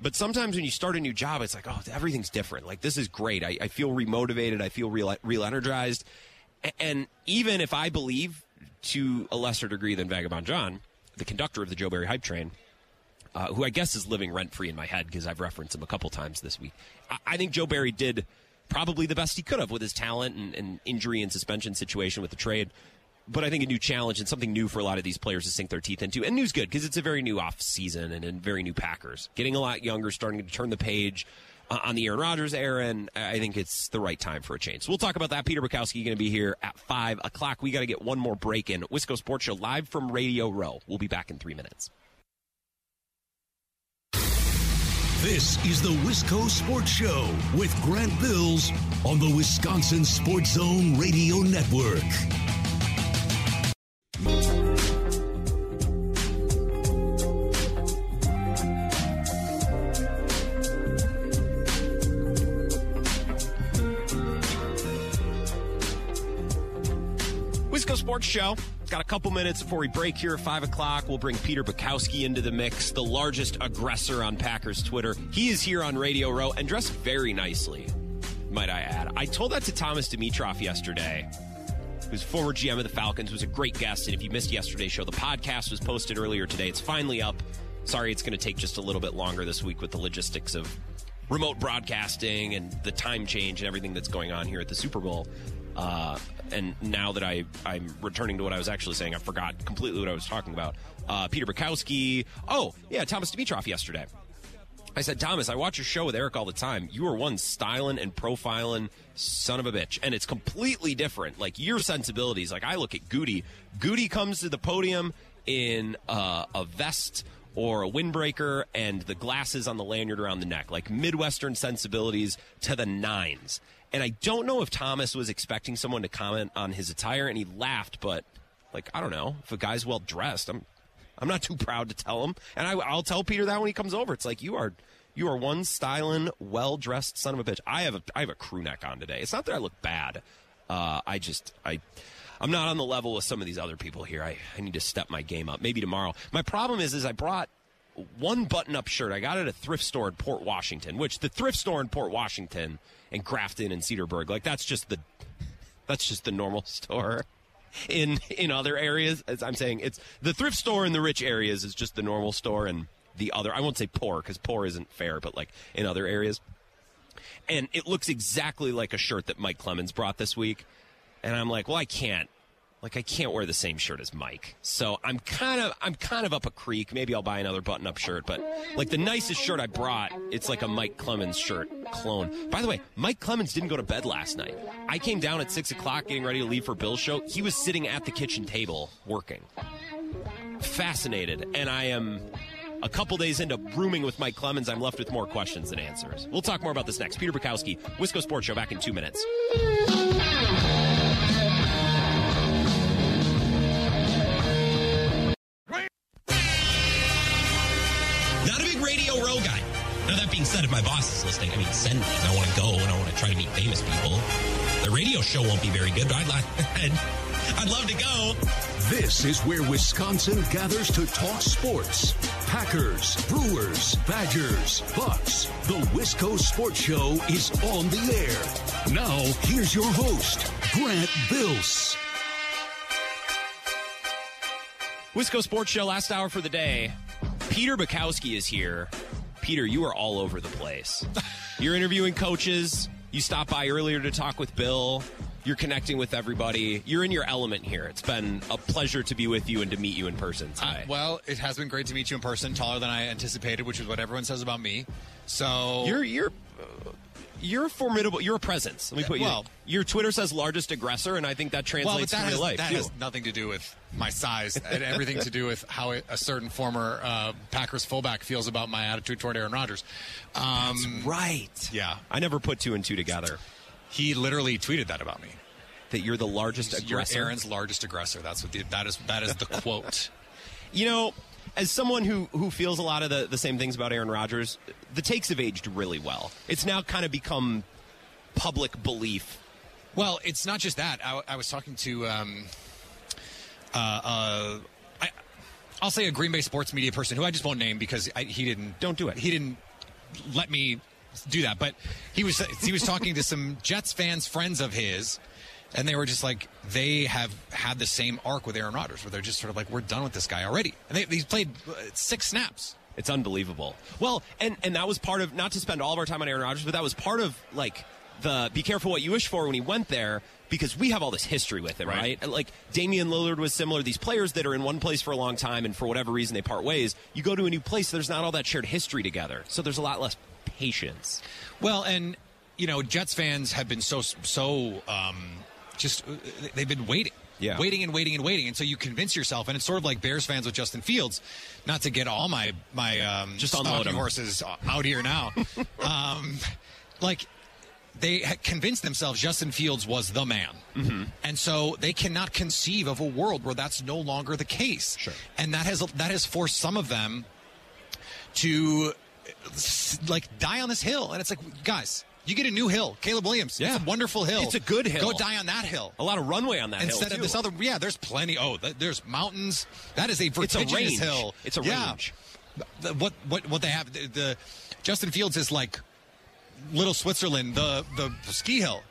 But sometimes when you start a new job, it's like, oh, everything's different. Like, this is great. I, I feel remotivated. I feel real, real energized. And even if I believe to a lesser degree than Vagabond John, the conductor of the Joe Barry hype train, uh, who I guess is living rent free in my head because I've referenced him a couple times this week. I, I, think Joe Barry did probably the best he could have with his talent and, and injury and suspension situation with the trade. But I think a new challenge and something new for a lot of these players to sink their teeth into. And new's good because it's a very new off season and, and very new Packers. Getting a lot younger, starting to turn the page uh, on the Aaron Rodgers era, and I think it's the right time for a change. So we'll talk about that. Peter Bukowski going to be here at 5 o'clock. We got to get one more break in. Wisco Sports Show live from Radio Row. We'll be back in three minutes. This is the Wisco Sports Show with Grant Bills on the Wisconsin Sports Zone Radio Network. Show. Got a couple minutes before we break here at 5 o'clock. We'll bring Peter Bukowski into the mix, the largest aggressor on Packers Twitter. He is here on Radio Row and dressed very nicely, might I add. I told that to Thomas Dimitroff yesterday, who's former GM of the Falcons, was a great guest. And if you missed yesterday's show, the podcast was posted earlier today. It's finally up. Sorry, it's going to take just a little bit longer this week with the logistics of remote broadcasting and the time change and everything that's going on here at the Super Bowl. Uh, and now that I I'm returning to what I was actually saying, I forgot completely what I was talking about. Uh, Peter Bukowski. Oh yeah, Thomas Dimitroff yesterday. I said, Thomas, I watch your show with Eric all the time. You are one styling and profiling son of a bitch. And it's completely different. Like your sensibilities. Like I look at Goody. Goody comes to the podium in uh, a vest or a windbreaker and the glasses on the lanyard around the neck. Like Midwestern sensibilities to the nines. And I don't know if Thomas was expecting someone to comment on his attire and he laughed, but like, I don't know. If a guy's well dressed, I'm I'm not too proud to tell him. And I, I'll tell Peter that when he comes over. It's like you are you are one styling, well dressed son of a bitch. I have a I have a crew neck on today. It's not that I look bad. Uh, I just I I'm not on the level with some of these other people here. I, I need to step my game up. Maybe tomorrow. My problem is is I brought one button up shirt. I got it at a thrift store in Port Washington, which the thrift store in Port Washington and Grafton and Cedarburg, like that's just the that's just the normal store in in other areas. As I'm saying, it's the thrift store in the rich areas is just the normal store, and the other I won't say poor because poor isn't fair, but like in other areas. And it looks exactly like a shirt that Mike Clemens brought this week, and I'm like, well, I can't. Like I can't wear the same shirt as Mike, so I'm kind of I'm kind of up a creek. Maybe I'll buy another button-up shirt, but like the nicest shirt I brought, it's like a Mike Clemens shirt clone. By the way, Mike Clemens didn't go to bed last night. I came down at six o'clock, getting ready to leave for Bill's show. He was sitting at the kitchen table working. Fascinated, and I am a couple days into rooming with Mike Clemens, I'm left with more questions than answers. We'll talk more about this next. Peter Bukowski, Wisco Sports Show, back in two minutes. Being said, if my boss is listening, I mean, send me. I want to go and I want to try to meet famous people. The radio show won't be very good, but I'd, I'd, I'd love to go. This is where Wisconsin gathers to talk sports. Packers, Brewers, Badgers, Bucks. The Wisco Sports Show is on the air. Now, here's your host, Grant Bills. Wisco Sports Show, last hour for the day. Peter Bukowski is here. Peter, you are all over the place. You're interviewing coaches. You stopped by earlier to talk with Bill. You're connecting with everybody. You're in your element here. It's been a pleasure to be with you and to meet you in person today. Uh, well, it has been great to meet you in person. Taller than I anticipated, which is what everyone says about me. So you're you're uh, you're formidable. You're a presence. Let me put you. Well- your Twitter says largest aggressor, and I think that well, translates but that to has, real life. that too. has nothing to do with my size and everything to do with how a certain former uh, Packers fullback feels about my attitude toward Aaron Rodgers. Um, right. Yeah. I never put two and two together. he literally tweeted that about me. That you're the largest You're. Aaron's largest aggressor. That's what the, that is. That is the quote. You know, as someone who who feels a lot of the, the same things about Aaron Rodgers, the takes have aged really well. It's now kind of become public belief. Well, it's not just that. I, I was talking to, um, uh, uh, I, I'll say a Green Bay sports media person who I just won't name because I, he didn't. Don't do it. He didn't let me do that. But he was he was talking to some Jets fans, friends of his, and they were just like they have had the same arc with Aaron Rodgers, where they're just sort of like we're done with this guy already, and they, he's played uh, six snaps. It's unbelievable. Well, and and that was part of not to spend all of our time on Aaron Rodgers, but that was part of like the be careful what you wish for when he went there because we have all this history with him, right? Right. Like Damian Lillard was similar. These players that are in one place for a long time and for whatever reason they part ways, you go to a new place, there's not all that shared history together. So there's a lot less patience. Well, and you know, Jets fans have been so so um, just uh, they've been waiting. Yeah. Waiting and waiting and waiting, and so you convince yourself, and it's sort of like Bears fans with Justin Fields. Not to get all my my um, Just unload horses out here now, um, like they convinced themselves Justin Fields was the man, mm-hmm. and so they cannot conceive of a world where that's no longer the case. Sure. and that has that has forced some of them to like die on this hill, and it's like, guys, you get a new hill, Caleb Williams. Yeah. it's a wonderful hill. It's a good hill. Go die on that hill. A lot of runway on that hill, Instead of this other, yeah, there's plenty. Oh, th- there's mountains. That is a It's a vertiginous range. hill. It's a Yeah. range. The- what what what they have? The, the Justin Fields is like Little Switzerland, the the ski hill.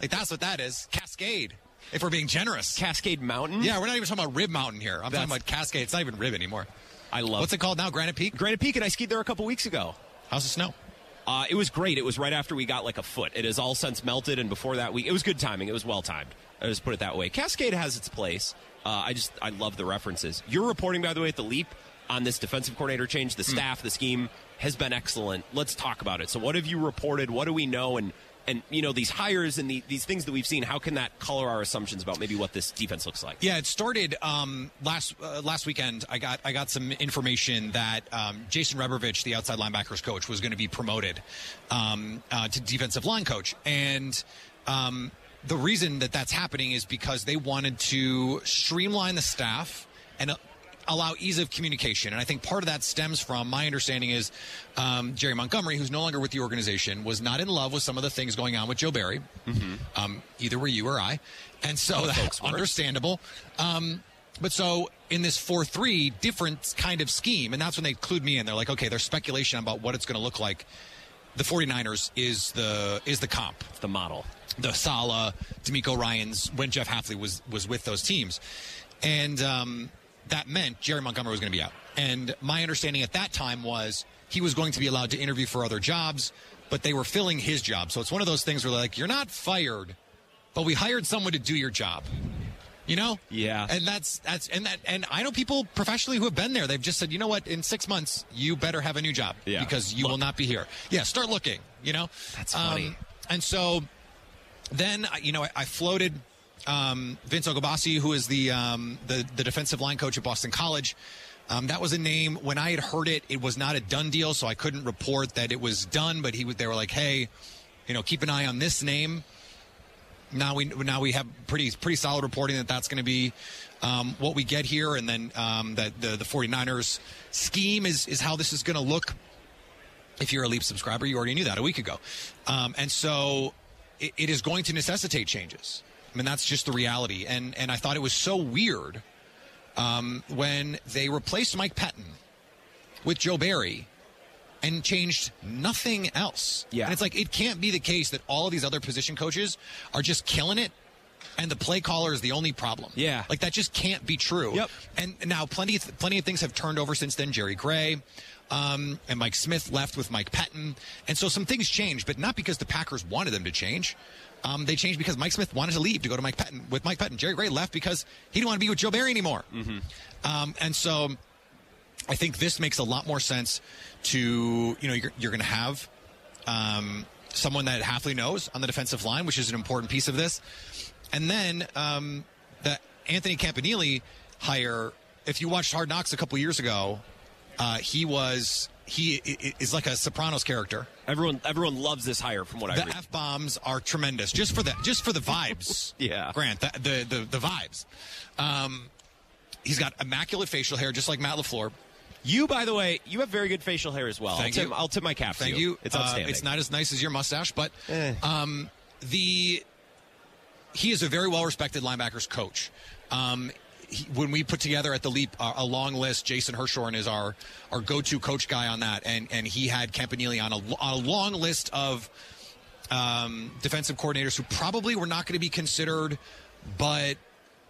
Like that's what that is. Cascade. If we're being generous. Cascade Mountain. yeah, we're not even talking about Rib Mountain here. I'm That's- talking about Cascade. It's not even Rib anymore. I love. What's it called now? Granite Peak. Granite Peak, and I skied there a couple weeks ago. How's the snow? Uh, it was great. It was right after we got like a foot. It has all since melted, and before that, we it was good timing. It was well timed. I just put it that way. Cascade has its place. Uh, I just I love the references. You're reporting, by the way, at the Leap. on this defensive coordinator change. The staff, the scheme has been excellent. Let's talk about it. So, what have you reported? What do we know? And and you know these hires and the, these things that we've seen. How can that color our assumptions about maybe what this defense looks like? Yeah, it started um, last uh, last weekend. I got I got some information that um, Jason Rebrovich, the outside linebackers coach, was going to be promoted um, uh, to defensive line coach, and um, the reason that that's happening is because they wanted to streamline the staff and. Allow ease of communication. And I think part of that stems from my understanding is um, Jerry Montgomery, who's no longer with the organization, was not in love with some of the things going on with Joe Barry. Mm-hmm. Um, either were you or I. And so that's understandable. Um, but so in this 4 3, different kind of scheme. And that's when they clued me in. They're like, okay, there's speculation about what it's going to look like. The 49ers is the is the comp. The model. The Saleh, DeMeco Ryans, when Jeff Hafley was was with those teams. And um, that meant Jerry Montgomery was going to be out. And my understanding at that time was he was going to be allowed to interview for other jobs, but they were filling his job. So it's one of those things where like you're not fired, but we hired someone to do your job. You know? Yeah. And that's that's and that and I know people professionally who have been there. They've just said, you know what, in six months you better have a new job. Yeah. Because you Look. will not be here. Yeah, start looking, you know? That's funny. Um, and so then you know I, I floated um, Vince Oghobaase, who is the, um, the the defensive line coach at Boston College. Um, that was a name. When I had heard it, it was not a done deal, so I couldn't report that it was done. But he, they were like, "Hey, you know, keep an eye on this name." Now we now we have pretty pretty solid reporting that that's going to be um, what we get here, and then um, that the the 49ers scheme is is how this is going to look. If you're a Leap subscriber, you already knew that a week ago, um, and so it, it is going to necessitate changes. I mean, that's just the reality. And and I thought it was so weird um, when they replaced Mike Pettine with Joe Barry and changed nothing else. Yeah. And it's like it can't be the case that all of these other position coaches are just killing it and the play caller is the only problem. Yeah. Like that just can't be true. Yep. And now plenty of plenty of things have turned over since then. Jerry Gray. Um, and Mike Smith left with Mike Pettine. And so some things changed, but not because the Packers wanted them to change. Um, they changed because Mike Smith wanted to leave to go to Mike Pettine with Mike Pettine. Jerry Gray left because he didn't want to be with Joe Barry anymore. Um, and so I think this makes a lot more sense to, you know, you're, you're going to have um, someone that Hafley knows on the defensive line, which is an important piece of this. And then um, the Anthony Campanile hire, if you watched Hard Knocks a couple years ago, uh, he was, he is like a Sopranos character. Everyone everyone loves this hire from what I The f bombs are tremendous, just for the just for the vibes. Yeah. Grant, the the the, the vibes. Um, he's got immaculate facial hair, just like Matt LaFleur. You, by the way, you have very good facial hair as well. Thank I'll you. Tip, I'll tip my cap to Thank you. you. It's Uh, outstanding. it's not as nice as your mustache, but Eh. um, the he is a very well respected linebackers coach. Um, he, when we put together at the leap uh, a long list, Jason Hirschhorn is our our go to coach guy on that, and and he had Campanile on a, on a long list of um, defensive coordinators who probably were not going to be considered, but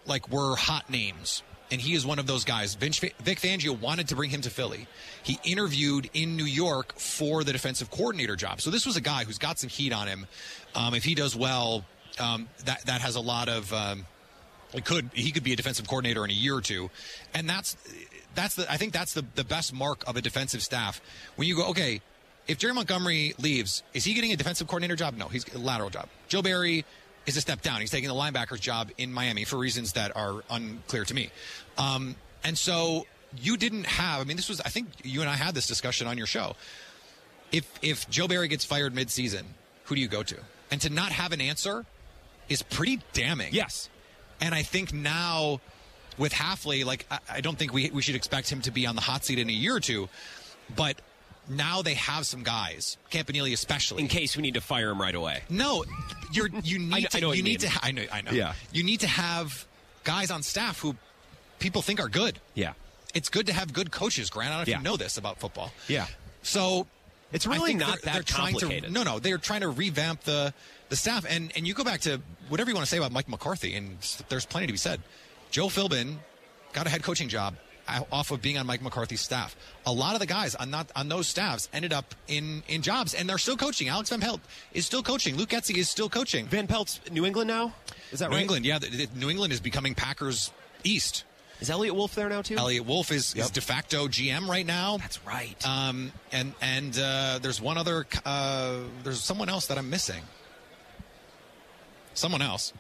like were hot names. And he is one of those guys. Vic Fangio wanted to bring him to Philly. He interviewed in New York for the defensive coordinator job. So this was a guy who's got some heat on him. Um, if he does well, um, that that has a lot of. It could he could be a defensive coordinator in a year or two, and that's that's the I think that's the the best mark of a defensive staff when you go okay. If Jerry Montgomery leaves, is he getting a defensive coordinator job? No, he's a lateral job. Joe Barry is a step down. He's taking the linebacker's job in Miami for reasons that are unclear to me. Um, and so you didn't have. I mean, this was. I think you and I had this discussion on your show. If if Joe Barry gets fired midseason, who do you go to? And to not have an answer is pretty damning. yes. And I think now with Hafley, like I, I don't think we we should expect him to be on the hot seat in a year or two, but now they have some guys, Campanile especially. In case we need to fire him right away. no, you're you need I to know you you need mean. to I know I know. Yeah. You need to have guys on staff who people think are good. Yeah. It's good to have good coaches, Grant. I don't know if Yeah. you know this about football. Yeah. So It's really not they're- that they're trying to- complicated. no, no, they're trying to revamp the the staff, and and you go back to whatever you want to say about Mike McCarthy, and there's plenty to be said. Joe Philbin got a head coaching job off of being on Mike McCarthy's staff. A lot of the guys on not on those staffs ended up in in jobs, and they're still coaching. Alex Van Pelt is still coaching. Luke Getsy is still coaching. Van Pelt's New England now? Is that New right? England, yeah, the, the- New England is becoming Packers East. Is Eliot Wolf there now too? Eliot Wolf is, is de facto GM right now. That's right. Um, and and uh, there's one other. Uh, there's someone else that I'm missing. Someone else.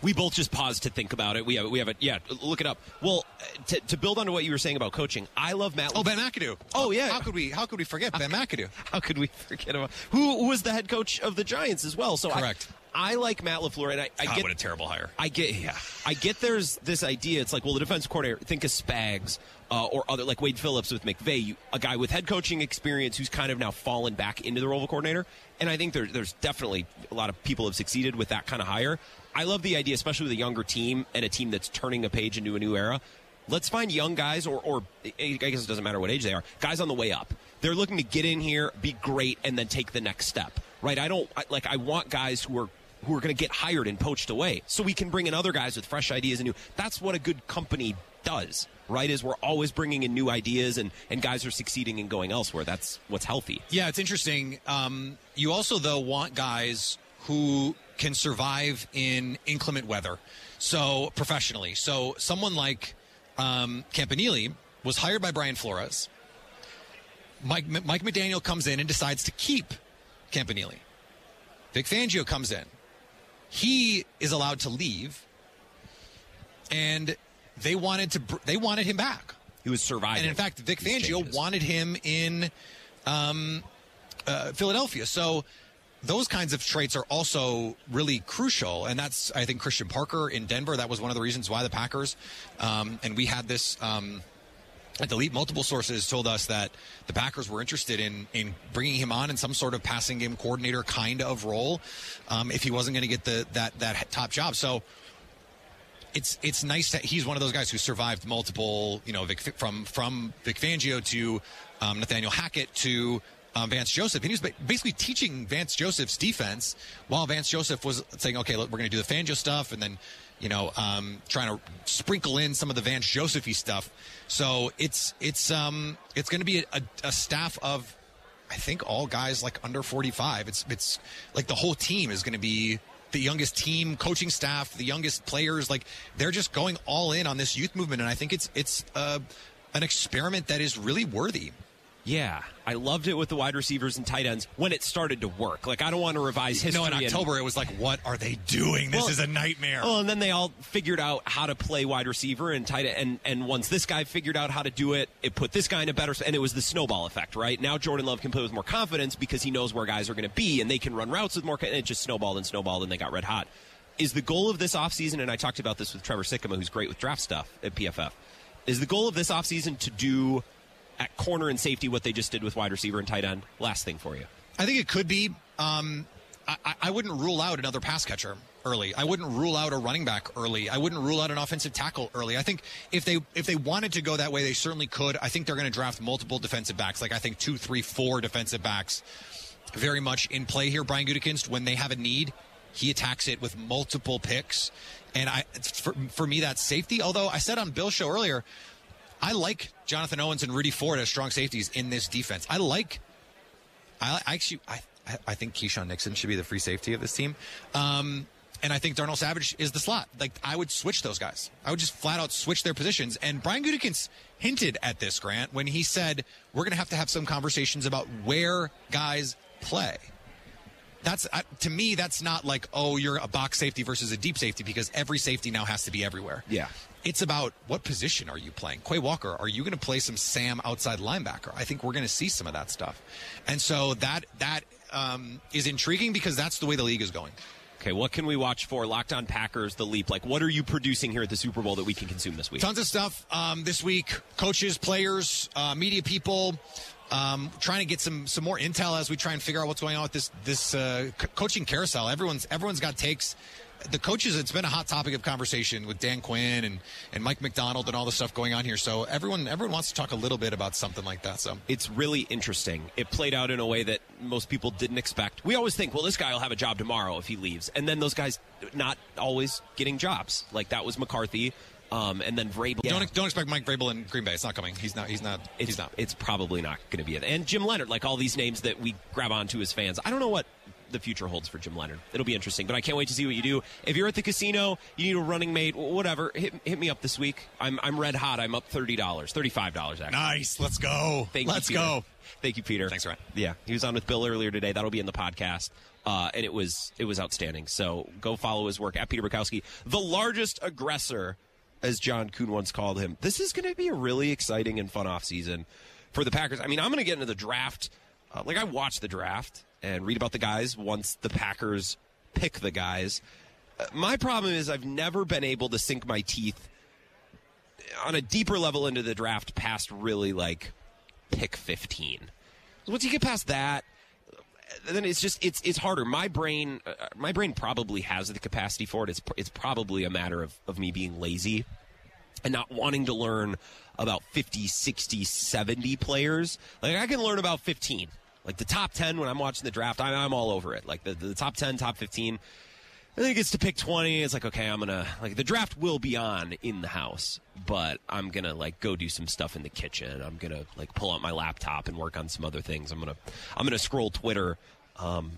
we both just paused to think about it. We have we have it. Yeah, look it up. Well, to, to build on to what you were saying about coaching, I love Matt. Oh, Ben McAdoo. Oh, yeah. How could we? How could we forget Ben McAdoo? How could we forget about who, who was the head coach of the Giants as well? So Correct. I, like Matt LaFleur, and I, I God, get what a terrible hire. I get, yeah, I get. There's this idea. It's like, well, the defense coordinator. Think of Spags uh, or other, like Wade Phillips with McVay, you, a guy with head coaching experience who's kind of now fallen back into the role of coordinator. And I think there, there's definitely a lot of people have succeeded with that kind of hire. I love the idea, especially with a younger team and a team that's turning a page into a new era. Let's find young guys, or, or I guess it doesn't matter what age they are, guys on the way up. They're looking to get in here, be great, and then take the next step. Right? I don't I, like. I want guys who are who are going to get hired and poached away, so we can bring in other guys with fresh ideas and new. That's what a good company does, right? Is we're always bringing in new ideas and and guys are succeeding and going elsewhere. That's what's healthy. Yeah, it's interesting. Um, you also, though, want guys who can survive in inclement weather. So professionally, so someone like um, Campanile was hired by Brian Flores. Mike Mike McDaniel comes in and decides to keep Campanile. Vic Fangio comes in. He is allowed to leave, and they wanted to br- they wanted him back. He was surviving. And in fact, Vic Fangio changes. wanted him in um, uh, Philadelphia. So those kinds of traits are also really crucial. And that's, I think, Christian Parker in Denver. That was one of the reasons why the Packers, um, and we had this. Um, the leap, multiple sources told us that the Packers were interested in in bringing him on in some sort of passing game coordinator kind of role, um, if he wasn't going to get the that that top job. So it's it's nice that he's one of those guys who survived multiple, you know, Vic, from from Vic Fangio to um, Nathaniel Hackett to um, Vance Joseph, and he was basically teaching Vance Joseph's defense while Vance Joseph was saying, "Okay, look, we're going to do the Fangio stuff," and then you know, um, trying to sprinkle in some of the Vance Josephy stuff. So it's it's um it's going to be a, a, staff of I think all guys like under 45. It's it's like the whole team is going to be the youngest team, coaching staff, the youngest players. Like they're just going all in on this youth movement, and I think it's it's uh, an experiment that is really worthy. Yeah, I loved it with the wide receivers and tight ends when it started to work. Like I don't want to revise history. No, in and- October it was like, what are they doing? This Well- is a nightmare. Well, and then they all figured out how to play wide receiver and tight end. And, and once this guy figured out how to do it, it put this guy in a better. And it was the snowball effect, right? Now Jordan Love can play with more confidence because he knows where guys are going to be, and they can run routes with more. And it just snowballed and snowballed, and they got red hot. Is the goal of this offseason, and I talked about this with Trevor Sikkema, who's great with draft stuff at PFF, is the goal of this offseason to do at corner and safety what they just did with wide receiver and tight end? Last thing for you. I think it could be. Um, I, I- wouldn't rule out another pass catcher early. I wouldn't rule out a running back early. I wouldn't rule out an offensive tackle early. I think if they if they wanted to go that way, they certainly could. I think they're going to draft multiple defensive backs. Like I think two, three, four defensive backs, very much in play here. Brian Gutekunst, when they have a need, he attacks it with multiple picks. And I, for, for me, that's safety. Although I said on Bill's show earlier, I like Jonathan Owens and Rudy Ford as strong safeties in this defense. I like I, I actually, I, I- think Keisean Nixon should be the free safety of this team. Um, and I think Darnell Savage is the slot. Like, I would switch those guys. I would just flat out switch their positions. And Brian Gutekunst hinted at this, Grant, when he said, we're going to have to have some conversations about where guys play. That's uh, to me. That's not like oh, you're a box safety versus a deep safety because every safety now has to be everywhere. Yeah. It's about what position are you playing? Quay Walker, are you going to play some Sam outside linebacker? I think we're going to see some of that stuff, and so that that um, is intriguing because that's the way the league is going. Okay, what can we watch for? Locked on Packers, the leap. Like, what are you producing here at the Super Bowl that we can consume this week? Tons of stuff um, this week. Coaches, players, uh, media people. Um, trying to get some some more intel as we try and figure out what's going on with this this uh, c- coaching carousel. Everyone's everyone's got takes. The coaches, it's been a hot topic of conversation with Dan Quinn and, and Mike Macdonald and all the stuff going on here. So everyone everyone wants to talk a little bit about something like that. So it's really interesting. It played out in a way that most people didn't expect. We always think, well, this guy will have a job tomorrow if he leaves, and then those guys not always getting jobs. Like that was McCarthy, um, and then Vrabel. Yeah. don't don't expect Mike Vrabel in Green Bay. It's not coming. He's not. He's not. it's he's not. It's probably not going to be it. And Jim Leonhard, like all these names that we grab onto as fans, I don't know what the future holds for Jim Leonhard. It'll be interesting, but I can't wait to see what you do. If you're at the casino, you need a running mate, whatever. Hit, hit me up this week. I'm I'm red hot. I'm up thirty dollars, thirty five dollars actually. Nice. Let's go. Thank Let's you, go. Thank you, Peter. Thanks, Ryan. Yeah, he was on with Bill earlier today. That'll be in the podcast, uh, and it was it was outstanding. So go follow his work at Peter Bukowski, the largest aggressor, as John Kuhn once called him. This is going to be a really exciting and fun off season for the Packers. I mean, I'm going to get into the draft. Uh, like I watched the draft and read about the guys once the Packers pick the guys. Uh, my problem is I've never been able to sink my teeth on a deeper level into the draft past really like pick 15. Once you get past that, then it's just it's it's harder. My brain uh, my brain probably has the capacity for it. It's it's probably a matter of of me being lazy and not wanting to learn about 50, 60, 70 players. Like I can learn about 15. Like the top 10 when I'm watching the draft, I'm, I'm all over it. Like the, the top 10, top 15. I think it's to pick 20. It's like, okay, I'm going to, like, the draft will be on in the house, but I'm going to, like, go do some stuff in the kitchen. I'm going to, like, pull out my laptop and work on some other things. I'm going to, I'm going to scroll Twitter. Um,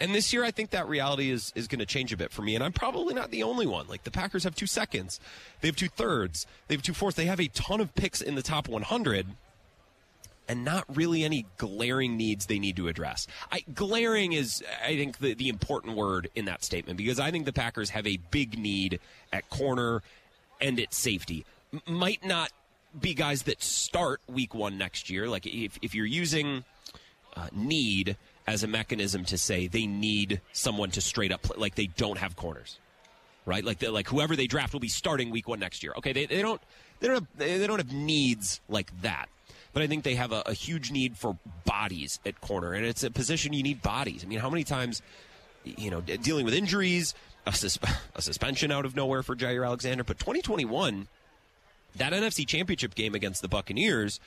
and this year, I think that reality is, is going to change a bit for me. And I'm probably not the only one. Like, the Packers have two seconds, they have two thirds, they have two fourths. They have a ton of picks in the top 100 and not really any glaring needs they need to address. I, glaring is, I think, the, the important word in that statement because I think the Packers have a big need at corner and at safety. M- might not be guys that start week one next year. Like if, if you're using uh, need as a mechanism to say they need someone to straight up play, like they don't have corners, right? Like like whoever they draft will be starting week one next year. Okay, they, they don't they don't have, they don't have needs like that but I think they have a, a, huge need for bodies at corner, and it's a position you need bodies. I mean, how many times, you know, dealing with injuries, a, sus- a suspension out of nowhere for Jaire Alexander, but 2021, that NFC Championship game against the Buccaneers,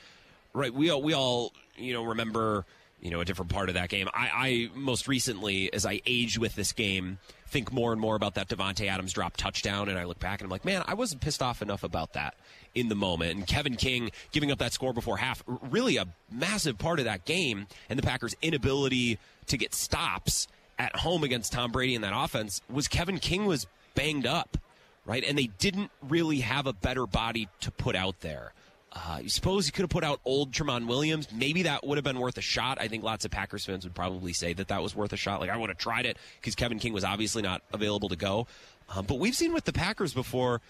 right? We all we all you know remember you know a different part of that game. I, I most recently, as I age with this game, think more and more about that Davante Adams drop touchdown, and I look back and I'm like, man, I wasn't pissed off enough about that in the moment. And Kevin King giving up that score before half, really a massive part of that game, and the Packers' inability to get stops at home against Tom Brady in that offense was Kevin King was banged up, right? And they didn't really have a better body to put out there. Uh, you suppose you could have put out old Tramon Williams. Maybe that would have been worth a shot. I think lots of Packers fans would probably say that that was worth a shot. Like, I would have tried it because Kevin King was obviously not available to go. Um, but we've seen with the Packers before,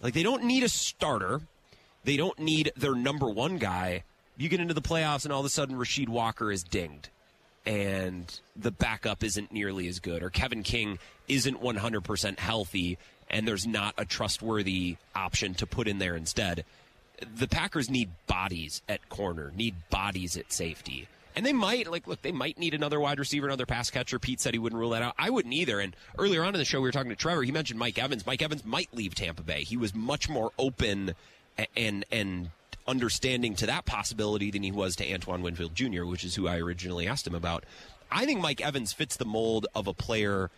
like, they don't need a starter, they don't need their number one guy. You get into the playoffs, and all of a sudden, Rasheed Walker is dinged. And the backup isn't nearly as good, or Kevin King isn't 100% healthy, and there's not a trustworthy option to put in there instead the Packers need bodies at corner, need bodies at safety. And they might, like, look, they might need another wide receiver, another pass catcher. Pete said he wouldn't rule that out. I wouldn't either. And earlier on in the show, we were talking to Trevor. He mentioned Mike Evans. Mike Evans might leave Tampa Bay. He was much more open and and understanding to that possibility than he was to Antoine Winfield Jr., which is who I originally asked him about. I think Mike Evans fits the mold of a player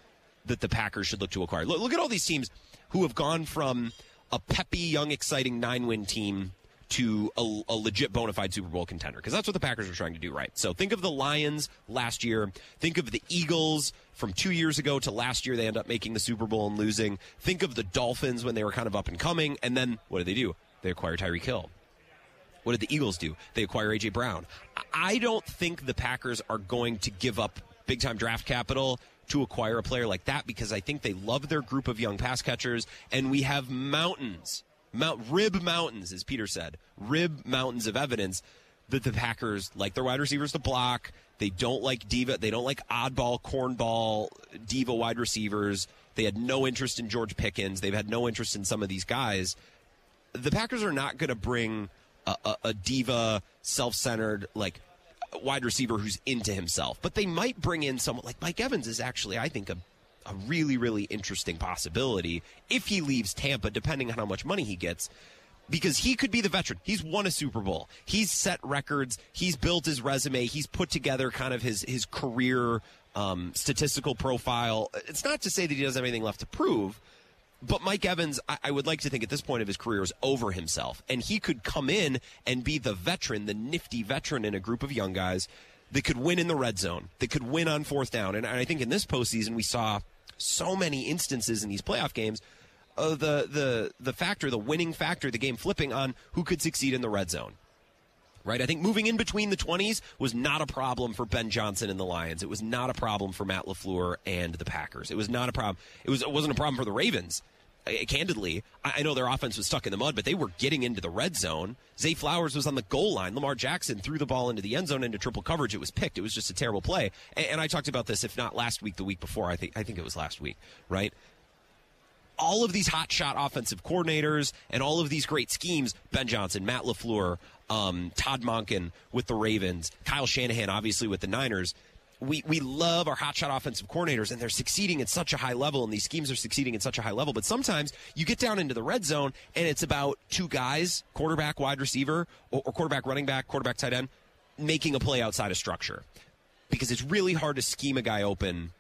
that the Packers should look to acquire. Look, look at all these teams who have gone from a peppy, young, exciting nine win team to a, a, legit bona fide Super Bowl contender because that's what the Packers are trying to do, right? So think of the Lions last year. Think of the Eagles from two years ago to last year. They end up making the Super Bowl and losing. Think of the Dolphins when they were kind of up and coming. And then what did they do? They acquire Tyreek Hill. What did the Eagles do? They acquire A.J. Brown. I don't think the Packers are going to give up big time draft capital to acquire a player like that because I think they love their group of young pass catchers, and we have mountains Mount rib mountains, as Peter said, rib mountains of evidence that the Packers like their wide receivers to block. They don't like diva. They don't like oddball, cornball, diva wide receivers. They had no interest in George Pickens. They've had no interest in some of these guys. The Packers are not going to bring a, a, a diva, self-centered, like wide receiver who's into himself, but they might bring in someone like Mike Evans is actually, I think, a a really, really interesting possibility if he leaves Tampa, depending on how much money he gets. Because he could be the veteran. He's won a Super Bowl. He's set records. He's built his resume. He's put together kind of his his career um, statistical profile. It's not to say that he doesn't have anything left to prove, but Mike Evans, I, I, would like to think at this point of his career is over himself, and he could come in and be the veteran, the nifty veteran in a group of young guys that could win in the red zone, that could win on fourth down. And I think in this postseason, we saw so many instances in these playoff games of the, the, the factor, the winning factor, the game flipping on who could succeed in the red zone. Right? I think moving in between the 20s was not a problem for Ben Johnson and the Lions. It was not a problem for Matt LaFleur and the Packers. It was not a problem. It, was, it wasn't a problem for the Ravens uh, candidly, I know their offense was stuck in the mud, but they were getting into the red zone. Zay Flowers was on the goal line. Lamar Jackson threw the ball into the end zone into triple coverage. It was picked. It was just a terrible play. And, I talked about this, if not last week, the week before. I think I think it was last week, right? All of these hot shot offensive coordinators and all of these great schemes, Ben Johnson, Matt LaFleur, um, Todd Monken with the Ravens, Kyle Shanahan, obviously with the Niners we, we love our hotshot offensive coordinators and they're succeeding at such a high level and these schemes are succeeding at such a high level. But sometimes you get down into the red zone and it's about two guys, quarterback, wide receiver, or, or quarterback, running back, quarterback, tight end, making a play outside of structure. Because it's really hard to scheme a guy open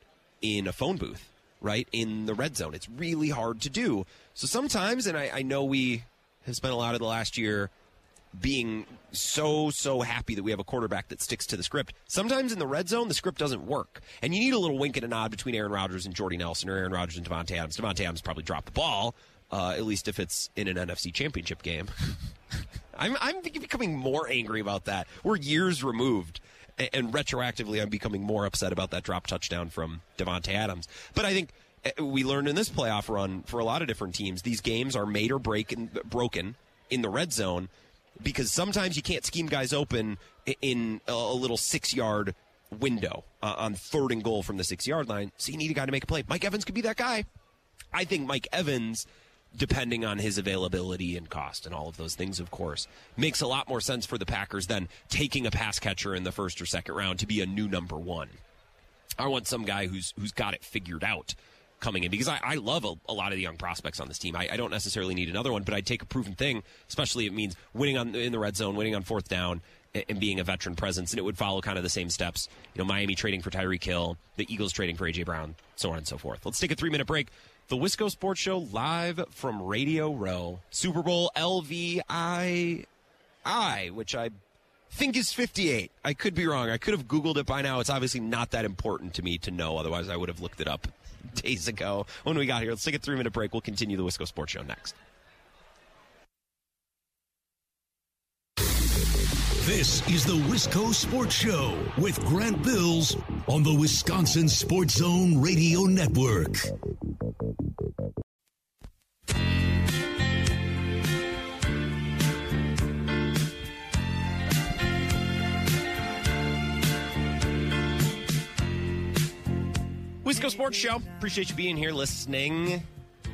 in a phone booth, right? In the red zone. It's really hard to do. So sometimes, and I, I know we have spent a lot of the last year being so so happy that we have a quarterback that sticks to the script. Sometimes in the red zone, the script doesn't work, and you need a little wink and a nod between Aaron Rodgers and Jordy Nelson, or Aaron Rodgers and Davante Adams. Davante Adams probably dropped the ball, uh, at least if it's in an NFC Championship game. I'm I'm becoming more angry about that. We're years removed. And, and retroactively, I'm becoming more upset about that drop touchdown from Davante Adams. But I think eh, we learned in this playoff run for a lot of different teams, these games are made or break broken in the red zone because sometimes you can't scheme guys open in a little six yard window uh, on third and goal from the six yard line. So you need a guy to make a play. Mike Evans could be that guy. I think Mike Evans, depending on his availability and cost and all of those things, of course, makes a lot more sense for the Packers than taking a pass catcher in the first or second round to be a new number one. I want some guy who's who's got it figured out coming in because I, I love a, a, lot of the young prospects on this team. I, I, don't necessarily need another one, but I'd take a proven thing, especially it means winning on in the red zone, winning on fourth down, and, and, being a veteran presence. And it would follow kind of the same steps. You know, Miami trading for Tyreek Hill, the Eagles trading for AJ Brown, so on and so forth. Let's take a three minute break. The Wisco Sports Show live from Radio Row, Super Bowl LVII, which I think is 58. I could be wrong. I could have Googled it by now. It's obviously not that important to me to know. Otherwise, I would have looked it up days ago when we got here. Let's take a three minute break. We'll continue the Wisco Sports Show next. This is the Wisco Sports Show with Grant Bills on the Wisconsin Sports Zone Radio Network. Wisco Sports Show. Appreciate you being here, listening.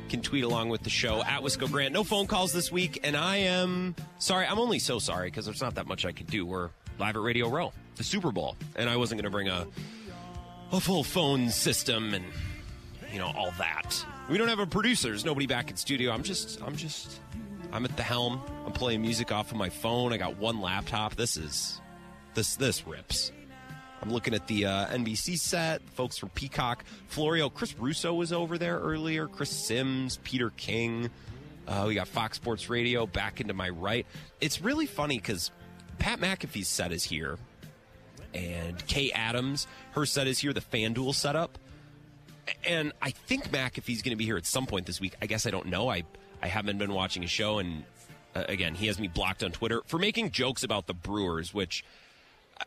Can tweet along with the show at Wisco Grant. No phone calls this week, and I am sorry. I'm only so sorry because there's not that much I could do. We're live at Radio Row, the Super Bowl, and I wasn't going to bring a a full phone system and you know all that. We don't have a producer. There's nobody back in studio. I'm just I'm just I'm at the helm. I'm playing music off of my phone. I got one laptop. This is this this rips. I'm looking at the uh, NBC set, folks from Peacock, Florio, Chris Russo was over there earlier, Chris Sims, Peter King. Uh, we got Fox Sports Radio back into my right. It's really funny because Pat McAfee's set is here, and Kay Adams, her set is here, the FanDuel setup. And I think McAfee's going to be here at some point this week. I guess I don't know. I I haven't been watching a show, and uh, again, he has me blocked on Twitter for making jokes about the Brewers, which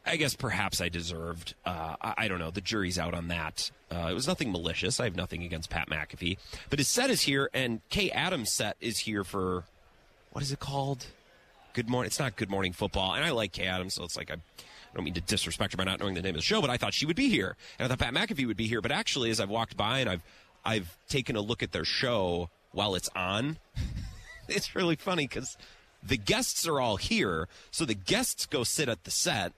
I guess perhaps I deserved. Uh, I, I, don't know. The jury's out on that. Uh, it was nothing malicious. I have nothing against Pat McAfee. But his set is here, and Kay Adams' set is here for what is it called? Good morning. It's not Good Morning Football, and I like Kay Adams, so it's like I, I don't mean to disrespect her by not knowing the name of the show, but I thought she would be here, and I thought Pat McAfee would be here. But actually, as I've walked by and I've I've taken a look at their show while it's on, it's really funny because the guests are all here, so the guests go sit at the set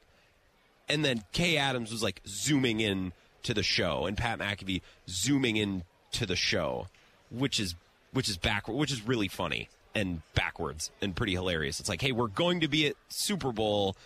and then Kay Adams was like zooming in to the show, and Pat McAfee zooming in to the show, which is which is backward, which is really funny and backwards and pretty hilarious. It's like, hey, we're going to be at Super Bowl.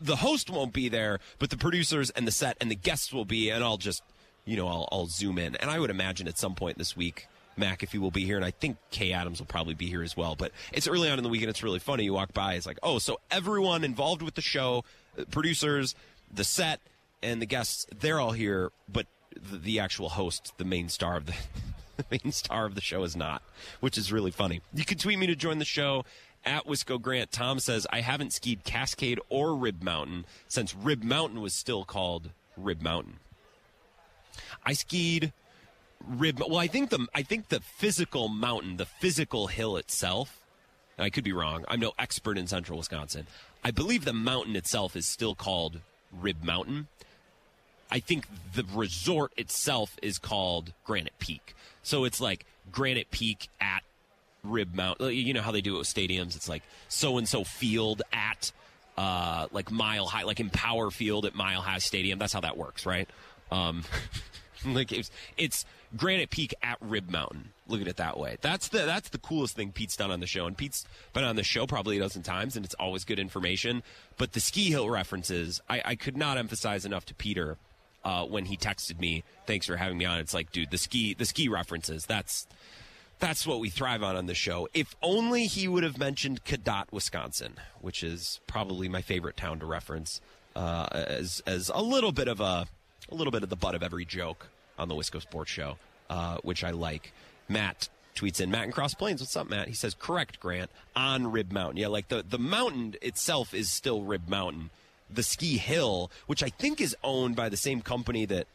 The host won't be there, but the producers and the set and the guests will be, and I'll just, you know, I'll, I'll zoom in. And I would imagine at some point this week, McAfee will be here, and I think Kay Adams will probably be here as well. But it's early on in the weekend. It's really funny. You walk by, it's like, oh, so everyone involved with the show, producers, the set and the guests, they're all here, but the, the actual host, the main star of the the main star of the show is not, which is really funny. You can tweet me to join the show at Wisco Grant. Tom says, I haven't skied Cascade or Rib Mountain since Rib Mountain was still called Rib Mountain. I skied Rib. Well, I think the I think the physical mountain, the physical hill itself. I could be wrong. I'm no expert in central Wisconsin. I believe the mountain itself is still called Rib Mountain. I think the resort itself is called Granite Peak. So it's like Granite Peak at Rib Mountain. You know how they do it with stadiums? It's like so and so field at uh, like Mile High, like Empower Field at Mile High Stadium. That's how that works, right? Um, like it's, it's Granite Peak at Rib Mountain. Look at it that way. That's the that's the coolest thing Pete's done on the show, and Pete's been on the show probably a dozen times, and it's always good information. But the ski hill references, I, I could not emphasize enough to Peter uh, when he texted me. Thanks for having me on. It's like, dude, the ski the ski references. That's that's what we thrive on on the show. If only he would have mentioned Cadott, Wisconsin, which is probably my favorite town to reference uh, as as a little bit of a a little bit of the butt of every joke on the Wisco Sports Show, uh, which I like. Matt tweets in Matt in Cross Plains. What's up, Matt? He says, "Correct, Grant on Rib Mountain. Yeah, like the the mountain itself is still Rib Mountain. The ski hill, which I think is owned by the same company that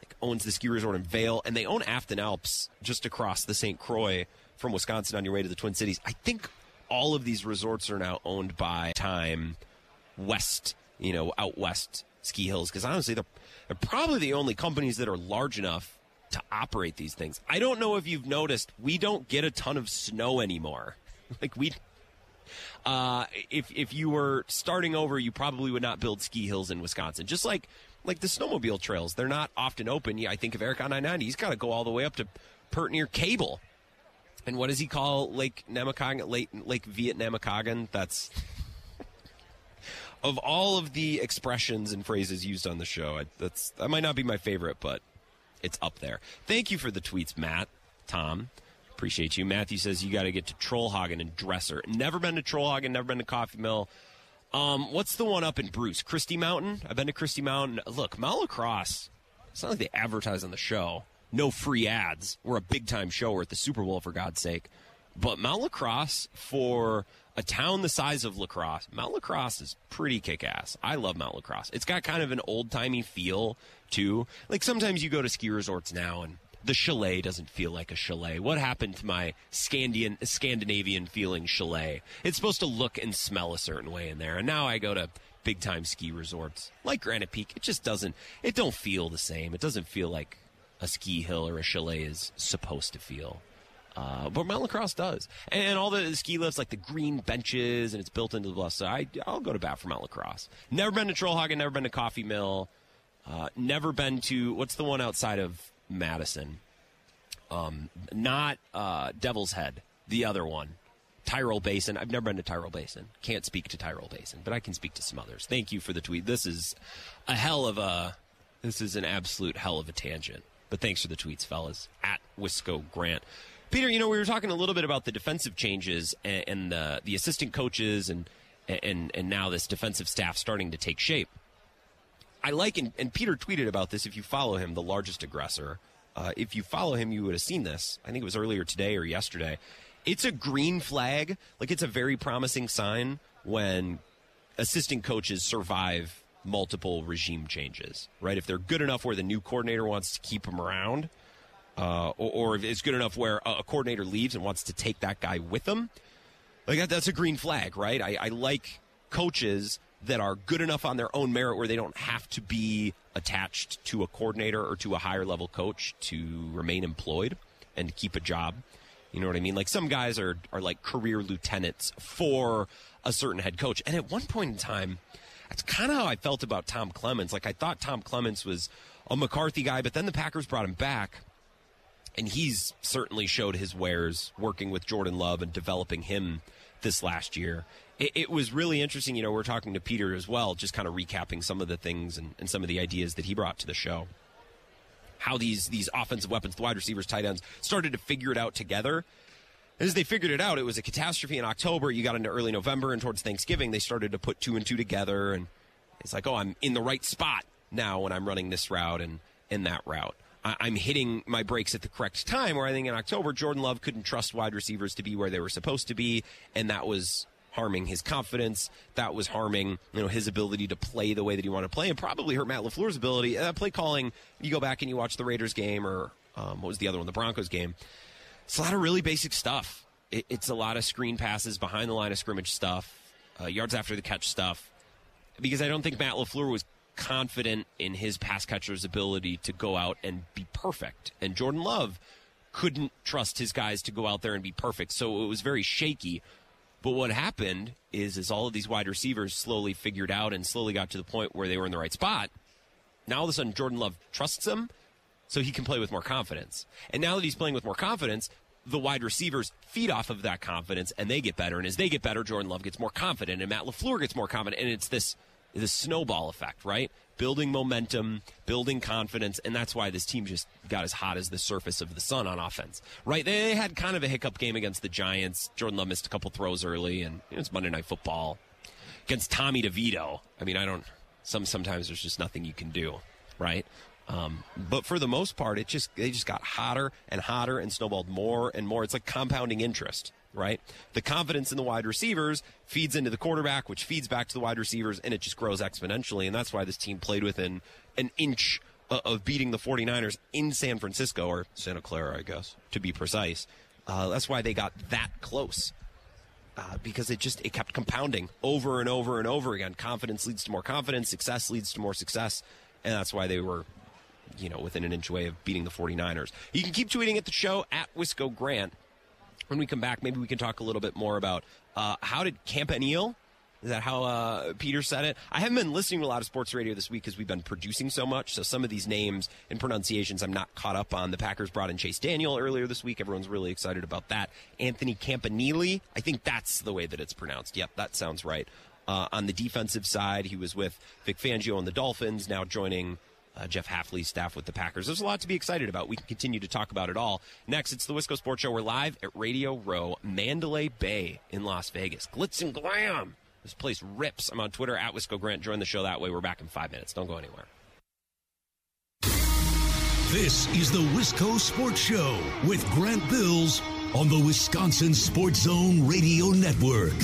like, owns the ski resort in Vail, and they own Afton Alps just across the St. Croix from Wisconsin on your way to the Twin Cities. I think all of these resorts are now owned by Time West, you know, out west ski hills. Because honestly, they're, they're probably the only companies that are large enough to operate these things. I don't know if you've noticed, we don't get a ton of snow anymore. like we uh, if if you were starting over, you probably would not build ski hills in Wisconsin. Just like like the snowmobile trails, they're not often open. Yeah, I think of Eric on 990. He's got to go all the way up to Pert near Cable. And what does he call Lake Namakagon? Lake Lake Vietnamacogan? That's of all of the expressions and phrases used on the show. I, that's that might not be my favorite, but it's up there. Thank you for the tweets, Matt, Tom. Appreciate you. Matthew says you got to get to Trollhaugen and Dresser. Never been to Trollhaugen, never been to Coffee Mill. Um, what's the one up in Bruce? Christie Mountain? I've been to Christie Mountain. Look, Mount La Crosse, it's not like they advertise on the show. No free ads. We're a big time show. We're at the Super Bowl, for God's sake. But Mount La Crosse, for a town the size of La Crosse, Mount La Crosse is pretty kick ass. I love Mount La Crosse. It's got kind of an old timey feel, too. Like sometimes you go to ski resorts now and the chalet doesn't feel like a chalet. What happened to my Scandian, Scandinavian feeling chalet? It's supposed to look and smell a certain way in there. And now I go to big time ski resorts like Granite Peak. It just doesn't, it don't feel the same. It doesn't feel like a ski hill or a chalet is supposed to feel. Uh, but Mount La Crosse does. And all the ski lifts, like the green benches, and it's built into the bluff. So I, I'll go to bat for Mount La Crosse. Never been to Trollhaugen, never been to Coffee Mill, uh, never been to, what's the one outside of Madison. Um, not uh, Devil's Head, the other one. Tyrol Basin. I've never been to Tyrol Basin. Can't speak to Tyrol Basin, but I can speak to some others. Thank you for the tweet. This is a hell of a. This is an absolute hell of a tangent. But thanks for the tweets, fellas. At Wisco Grant. Peter, you know, we were talking a little bit about the defensive changes and, and the, the assistant coaches and, and, and now this defensive staff starting to take shape. I like, and, and Peter tweeted about this. If you follow him, the largest aggressor, uh, if you follow him, you would have seen this. I think it was earlier today or yesterday. It's a green flag. Like it's a very promising sign when assistant coaches survive multiple regime changes, right? If they're good enough where the new coordinator wants to keep them around, uh, or, or, if it's good enough where a, coordinator leaves and wants to take that guy with them, like that, that's a green flag, right? I, I like coaches that are good enough on their own merit where they don't have to be attached to a coordinator or to a higher level coach to remain employed and to keep a job. You know what I mean? Like some guys are are like career lieutenants for a certain head coach. And at one point in time, that's kind of how I felt about Tom Clements. Like I thought Tom Clements was a McCarthy guy, but then the Packers brought him back. And he's certainly showed his wares working with Jordan Love and developing him this last year it, it, was really interesting. You know, we're talking to Peter as well, just kind of recapping some of the things and, and some of the ideas that he brought to the show. How these these offensive weapons, the wide receivers, tight ends, started to figure it out together. As they figured it out, it was a catastrophe in October. You got into early November, and towards Thanksgiving, they started to put two and two together. And It's like, oh, I'm in the right spot now when I'm running this route and in that route. I, I'm hitting my breaks at the correct time. Where I think in October, Jordan Love couldn't trust wide receivers to be where they were supposed to be, and that was harming his confidence. That was harming, you know, his ability to play the way that he wanted to play, and probably hurt Matt LaFleur's ability. Uh, play calling. You go back and you watch the Raiders game, or um, what was the other one, the Broncos game. It's a lot of really basic stuff. It, it's a lot of screen passes behind the line of scrimmage stuff, uh, yards after the catch stuff. Because I don't think Matt LaFleur was confident in his pass catcher's ability to go out and be perfect, and Jordan Love couldn't trust his guys to go out there and be perfect. So it was very shaky. But what happened is, is all of these wide receivers slowly figured out and slowly got to the point where they were in the right spot. Now all of a sudden, Jordan Love trusts him, so he can play with more confidence. And now that he's playing with more confidence, the wide receivers feed off of that confidence and they get better. And as they get better, Jordan Love gets more confident and Matt LaFleur gets more confident. And it's this, this snowball effect, right? Building momentum, building confidence. And that's why this team just got as hot as the surface of the sun on offense, right? They had kind of a hiccup game against the Giants. Jordan Love missed a couple throws early and you know, it's Monday Night Football against Tommy DeVito. I mean, I don't, some, sometimes there's just nothing you can do, right? Um, but for the most part, it just they just got hotter and hotter and snowballed more and more. It's like compounding interest, right? The confidence in the wide receivers feeds into the quarterback, which feeds back to the wide receivers, and it just grows exponentially. And that's why this team played within an inch of beating the 49ers in San Francisco or Santa Clara, I guess, to be precise. Uh, that's why they got that close. Uh, because it just it kept compounding over and over and over again. Confidence leads to more confidence. Success leads to more success, and that's why they were you know, within an inch away of beating the 49ers. You can keep tweeting at the show at Wisco Grant. When we come back, maybe we can talk a little bit more about uh, how did Campanile, is that how uh, Peter said it? I haven't been listening to a lot of sports radio this week because we've been producing so much. So some of these names and pronunciations I'm not caught up on. The Packers brought in Chase Daniel earlier this week. Everyone's really excited about that. Anthony Campanile, I think that's the way that it's pronounced. Yep, that sounds right. Uh, on the defensive side, he was with Vic Fangio and the Dolphins, now joining uh, Jeff Hafley's staff with the Packers. There's a lot to be excited about. We can continue to talk about it all. Next, it's the Wisco Sports Show. We're live at Radio Row, Mandalay Bay in Las Vegas. Glitz and glam. This place rips. I'm on Twitter at Wisco Grant. Join the show that way. We're back in five minutes. Don't go anywhere. This is the Wisco Sports Show with Grant Bills on the Wisconsin Sports Zone Radio Network.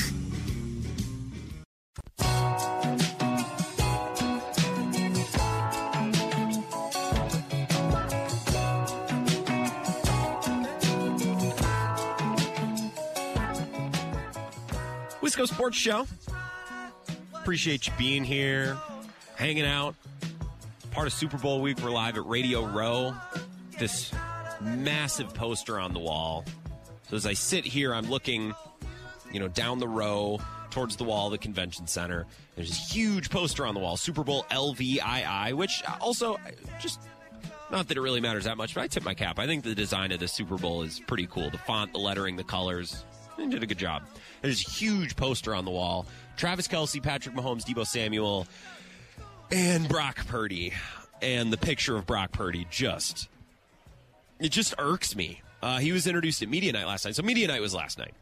Sports Show. Appreciate you being here, hanging out. Part of Super Bowl week, we're live at Radio Row. This massive poster on the wall. So as I sit here, I'm looking, you know, down the row towards the wall of the convention center. There's this huge poster on the wall, Super Bowl LVII, which also just not that it really matters that much, but I tip my cap. I think the design of the Super Bowl is pretty cool. The font, the lettering, the colors. They did a good job. There's a huge poster on the wall. Travis Kelce, Patrick Mahomes, Deebo Samuel, and Brock Purdy. And the picture of Brock Purdy just it just irks me. Uh, he was introduced at media night last night. So media night was last night.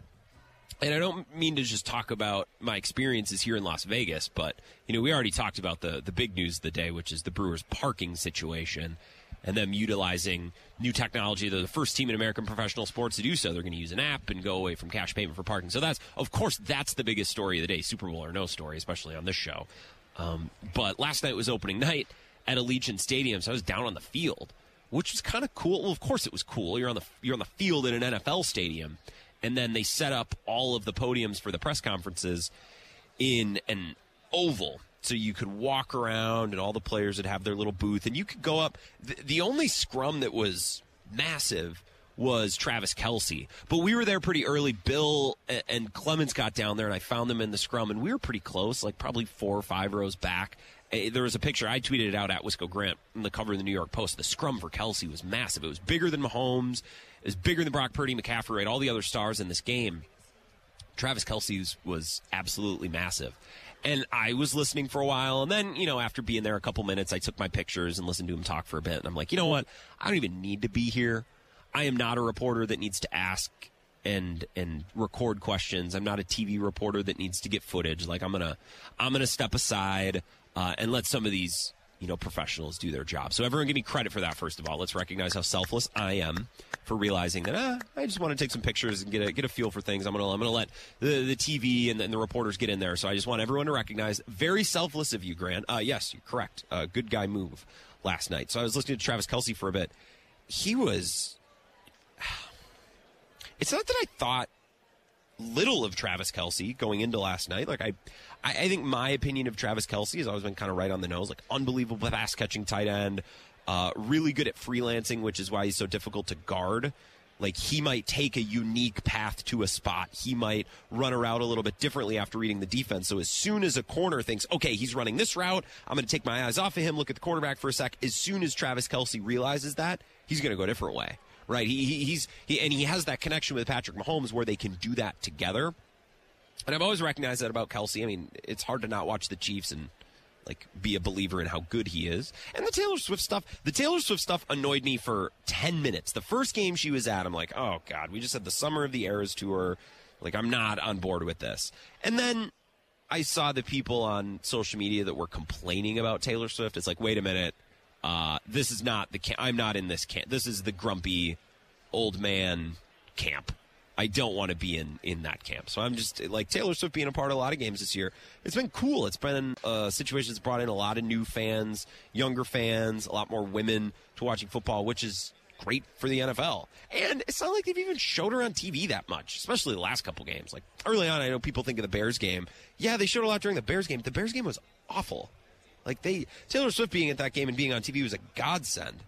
And I don't mean to just talk about my experiences here in Las Vegas, but you know, we already talked about the the big news of the day, which is the Brewers parking situation and them utilizing new technology. They're the first team in American professional sports to do so. They're going to use an app and go away from cash payment for parking. So that's, of course, that's the biggest story of the day, Super Bowl or no story, especially on this show. Um, but last night was opening night at Allegiant Stadium, so I was down on the field, which was kind of cool. Well, of course it was cool. You're on the you're on the field in an NFL stadium, and then they set up all of the podiums for the press conferences in an oval so you could walk around and all the players would have their little booth and you could go up the, the only scrum that was massive was Travis Kelce. But we were there pretty early. Bill and Clemens got down there, and I found them in the scrum, and we were pretty close, like probably four or five rows back. There was a picture I tweeted it out at Wisco Grant on the cover of the New York Post. The scrum for Kelce was massive. It was bigger than Mahomes. It was bigger than Brock Purdy, McCaffrey, right? All the other stars in this game. Travis Kelce's was absolutely massive. And I was listening for a while, and then, you know, after being there a couple minutes, I took my pictures and listened to him talk for a bit. And I'm like, you know what? I don't even need to be here. I am not a reporter that needs to ask and and record questions. I'm not a TV reporter that needs to get footage. Like I'm gonna I'm gonna step aside. uh, and let some of these you know professionals do their job. So everyone give me credit for that. First of all, let's recognize how selfless I am for realizing that ah, I just want to take some pictures and get a get a feel for things. I'm gonna I'm gonna let the the TV and the, and the reporters get in there. So I just want everyone to recognize very selfless of you, Grant. Uh, yes, you're correct. Uh, good guy move last night. So I was listening to Travis Kelce for a bit. He was. It's not that I thought little of Travis Kelce going into last night. Like I, I, think my opinion of Travis Kelce has always been kind of right on the nose. Like unbelievable pass catching tight end, uh, really good at freelancing, which is why he's so difficult to guard. Like he might take a unique path to a spot. He might run a route a little bit differently after reading the defense. So as soon as a corner thinks, okay, he's running this route, I'm going to take my eyes off of him, look at the quarterback for a sec. As soon as Travis Kelce realizes that, he's going to go a different way right? He, he, he's he, and he has that connection with Patrick Mahomes where they can do that together. And I've always recognized that about Kelce. I mean, it's hard to not watch the Chiefs and like be a believer in how good he is. And the Taylor Swift stuff, the Taylor Swift stuff annoyed me for 10 minutes. The first game she was at, I'm like, "Oh god, we just had the Summer of the Eras tour. Like I'm not on board with this." And then I saw the people on social media that were complaining about Taylor Swift. It's like, "Wait a minute uh, this is not the camp. I'm not in this camp. This is the grumpy old man camp. I don't want to be in in that camp. So I'm just like Taylor Swift being a part of a lot of games this year. It's been cool. It's been uh, a situation that's brought in a lot of new fans, younger fans, a lot more women to watching football, which is great for the NFL. And it's not like they've even showed her on TV that much, especially the last couple games. Like early on, I know people think of the Bears game. Yeah, they showed a lot during the Bears game. The Bears game was awful. Like they Taylor Swift being at that game and being on TV was a godsend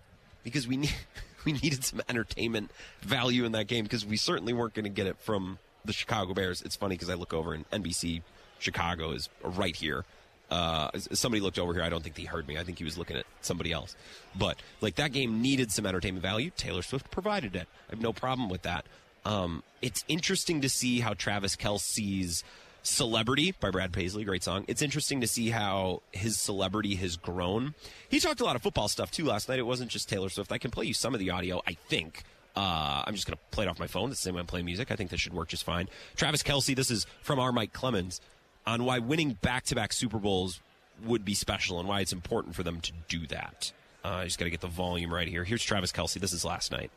because we need, we needed some entertainment value in that game because we certainly weren't going to get it from the Chicago Bears. It's funny because I look over and NBC Chicago is right here. Uh, somebody looked over here. I don't think he heard me. I think he was looking at somebody else. But like that game needed some entertainment value. Taylor Swift provided it. I have no problem with that. Um, it's interesting to see how Travis Kelce's Celebrity by Brad Paisley, great song. It's interesting to see how his celebrity has grown. He talked a lot of football stuff too last night. It wasn't just Taylor Swift. I can play you some of the audio, I think. Uh, I'm just going to play it off my phone. the same way I'm playing music. I think this should work just fine. Travis Kelce, this is from our Mike Clemens on why winning back to back Super Bowls would be special and why it's important for them to do that. Uh, I just got to get the volume right here. Here's Travis Kelce. This is last night.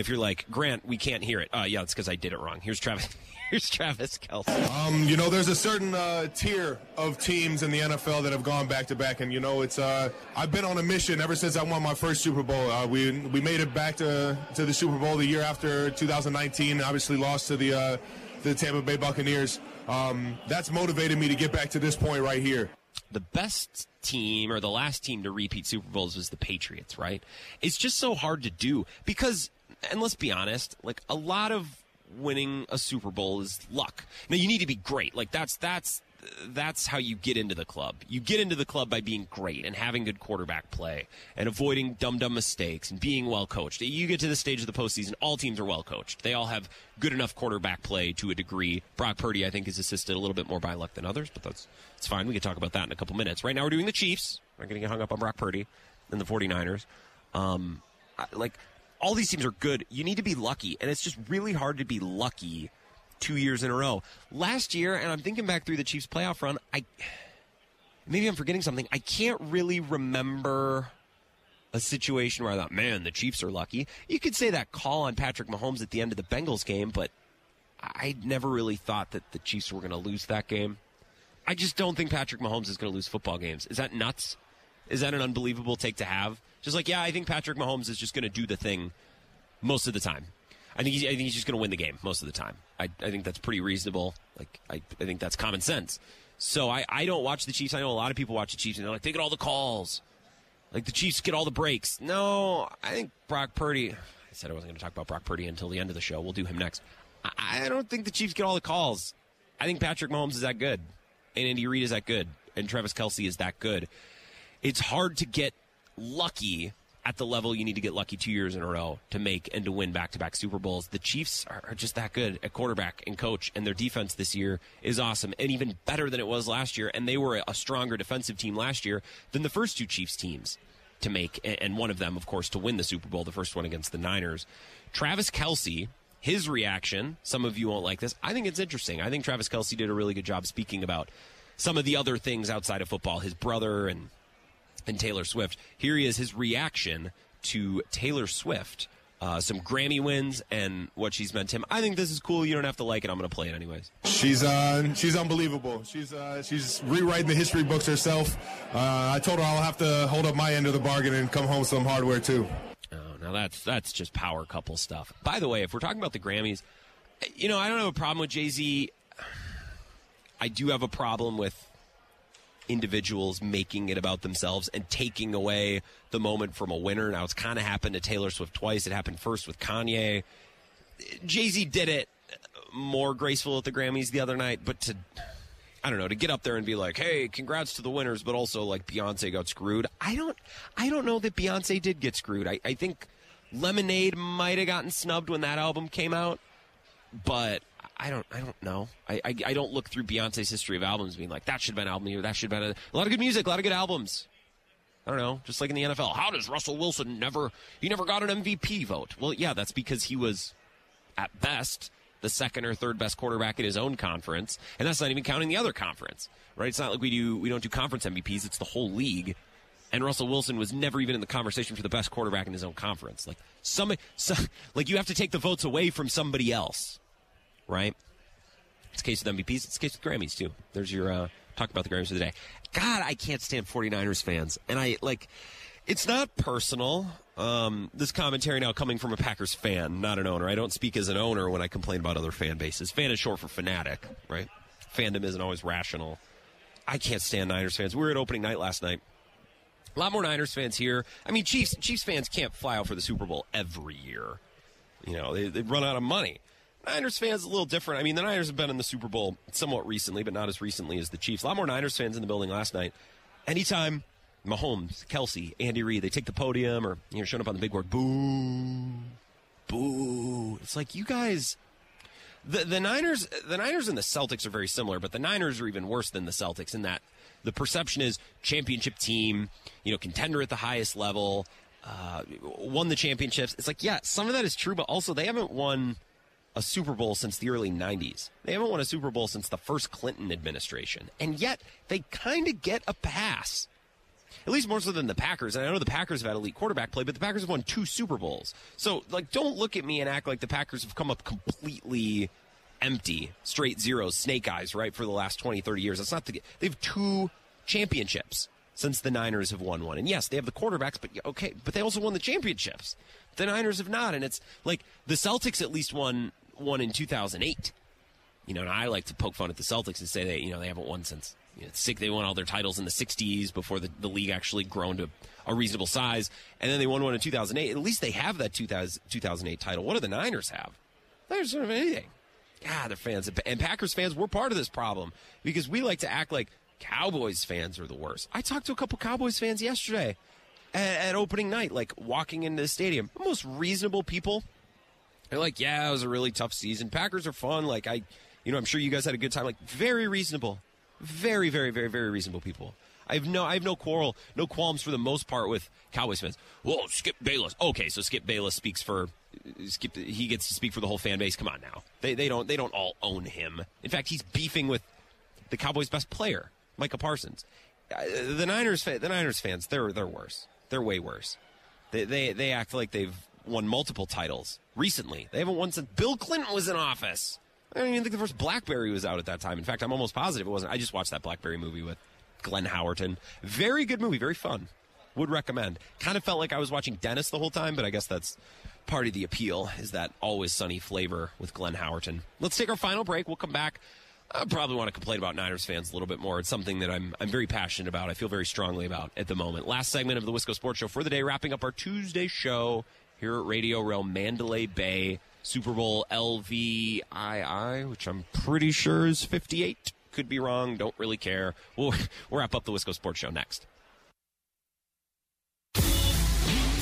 If you're like, Grant, we can't hear it. Uh, yeah, it's because I did it wrong. Here's Travis. Here's Travis Kelce. Um, you know, there's a certain uh, tier of teams in the NFL that have gone back to back, and you know, it's. Uh, I've been on a mission ever since I won my first Super Bowl. Uh, we we made it back to to the Super Bowl the year after 2019. Obviously, lost to the uh, the Tampa Bay Buccaneers. Um, that's motivated me to get back to this point right here. The best team or the last team to repeat Super Bowls was the Patriots, right? It's just so hard to do because and let's be honest, like a lot of winning a Super Bowl is luck. Now you need to be great. Like that's that's that's how you get into the club. You get into the club by being great and having good quarterback play and avoiding dumb dumb mistakes and being well coached. You get to the stage of the postseason, all teams are well coached. They all have good enough quarterback play to a degree. Brock Purdy, I think, is assisted a little bit more by luck than others, but that's it's fine. We can talk about that in a couple minutes. Right now, we're doing the Chiefs. We're going to get hung up on Brock Purdy and the 49ers. Um, like all these teams are good. You need to be lucky, and it's just really hard to be lucky two years in a row. Last year, and I'm thinking back through the Chiefs playoff run, I maybe I'm forgetting something. I can't really remember a situation where I thought, man, the Chiefs are lucky. You could say that call on Patrick Mahomes at the end of the Bengals game, but I never really thought that the Chiefs were going to lose that game. I just don't think Patrick Mahomes is going to lose football games. Is that nuts? Is that an unbelievable take to have? Just like, yeah, I think Patrick Mahomes is just going to do the thing most of the time. I think he's, I think he's just going to win the game most of the time. I, I think that's pretty reasonable. Like I, I think that's common sense. So I, I don't watch the Chiefs. I know a lot of people watch the Chiefs and they're like they get all the calls, like the Chiefs get all the breaks. No, I think Brock Purdy. I said I wasn't going to talk about Brock Purdy until the end of the show. We'll do him next. I, I don't think the Chiefs get all the calls. I think Patrick Mahomes is that good, and Andy Reid is that good, and Travis Kelce is that good. It's hard to get lucky at the level you need to get lucky two years in a row to make and to win back to back Super Bowls. The Chiefs are, are, just that good at quarterback and coach, and their defense this year is awesome and even better than it was last year. And they were a stronger defensive team last year than the first two Chiefs teams to make, and one of them, of course, to win the Super Bowl, the first one against the Niners. Travis Kelce. his reaction. Some of you won't like this. I think it's interesting. I think Travis Kelce did a really good job speaking about some of the other things outside of football, his brother and and Taylor Swift. Here he is, his reaction to Taylor Swift. Uh, some Grammy wins and what she's meant to him. I think this is cool. You don't have to like it. I'm going to play it anyways. She's uh, she's unbelievable. She's uh, she's rewriting the history books herself. Uh, I told her I'll have to hold up my end of the bargain and come home with some hardware too. Oh, now that's that's just power couple stuff. By the way, if we're talking about the Grammys, you know I don't have a problem with Jay Z. I do have a problem with individuals making it about themselves and taking away the moment from a winner. Now, it's kind of happened to Taylor Swift twice. It happened first with Kanye. Jay Z did it more graceful at the Grammys the other night, but to, I don't know, to get up there and be like, hey, congrats to the winners, but also like Beyonce got screwed. I don't, I don't know that Beyonce did get screwed. I, I think Lemonade might have gotten snubbed when that album came out, but I don't I don't know. I, I, I don't look through Beyonce's history of albums being like that should have been an album that should have been a, a, lot of good music, a lot of good albums. I don't know, just like in the NFL. How does Russell Wilson never he never got an MVP vote? Well, yeah, that's because he was at best the second or third best quarterback in his own conference, and that's not even counting the other conference. Right? It's not like we do we don't do conference MVPs, it's the whole league. And Russell Wilson was never even in the conversation for the best quarterback in his own conference. Like somebody, some, like you have to take the votes away from somebody else right? It's a case with MVPs. It's a case with Grammys, too. There's your uh, talk about the Grammys of the day. God, I can't stand 49ers fans. And I, like, it's not personal. Um, this commentary now coming from a Packers fan, not an owner. I don't speak as an owner when I complain about other fan bases. Fan is short for fanatic, right? Fandom isn't always rational. I can't stand Niners fans. We were at opening night last night. A lot more Niners fans here. I mean, Chiefs Chiefs fans can't fly out for the Super Bowl every year. You know, they, they run out of money. Niners fans a little different. I mean, the Niners have been in the Super Bowl somewhat recently, but not as recently as the Chiefs. A lot more Niners fans in the building last night. Anytime Mahomes, Kelce, Andy Reid, they take the podium or you know showing up on the big board, boo, boo. It's like you guys. The the Niners, the Niners and the Celtics are very similar, but the Niners are even worse than the Celtics in that the perception is championship team, you know, contender at the highest level, uh, won the championships. It's like yeah, some of that is true, but also they haven't won a Super Bowl since the early 90s. They haven't won a Super Bowl since the first Clinton administration. And yet, they kind of get a pass. At least more so than the Packers. And I know the Packers have had elite quarterback play, but the Packers have won two Super Bowls. So, like, don't look at me and act like the Packers have come up completely empty, straight zeros, snake eyes, right, for the last 20, 30 years. That's not the. They have two championships since the Niners have won one. And yes, they have the quarterbacks, but okay, but they also won the championships. The Niners have not. And it's like the Celtics at least won won in 2008. You know, and I like to poke fun at the Celtics and say that you know they haven't won since you know, six, they won all their titles in the 60s before the, the league actually grown to a reasonable size, and then they won one in 2008. At least they have that 2000, 2008 title. What do the Niners have? Niners don't have anything. God, they're fans and Packers fans. We're part of this problem because we like to act like Cowboys fans are the worst. I talked to a couple Cowboys fans yesterday at, at opening night, like walking into the stadium. Most reasonable people they're like, yeah, it was a really tough season. Packers are fun. Like I, you know, I'm sure you guys had a good time. Like very reasonable, very, very, very, very reasonable people. I have no, I have no quarrel, no qualms for the most part with Cowboys fans. Whoa, Skip Bayless. Okay, so Skip Bayless speaks for Skip. He gets to speak for the whole fan base. Come on now, they they don't they don't all own him. In fact, he's beefing with the Cowboys' best player, Micah Parsons. Uh, the Niners, the Niners fans, they're they're worse. They're way worse. They they they act like they've won multiple titles recently. They haven't won since Bill Clinton was in office. I don't even think the first Blackberry was out at that time. In fact, I'm almost positive it wasn't. I just watched that Blackberry movie with Glenn Howerton. Very good movie, very fun. Would recommend. Kind of felt like I was watching Dennis the whole time, but I guess that's part of the appeal is that always sunny flavor with Glenn Howerton. Let's take our final break. We'll come back. I probably want to complain about Niners fans a little bit more. It's something that I'm I'm very passionate about. I feel very strongly about at the moment. Last segment of the Wisco Sports Show for the day, wrapping up our Tuesday show here at Radio Row, Mandalay Bay, Super Bowl LVII, which I'm pretty sure is 58. Could be wrong. Don't really care. We'll, we'll wrap up the Wisco Sports Show next.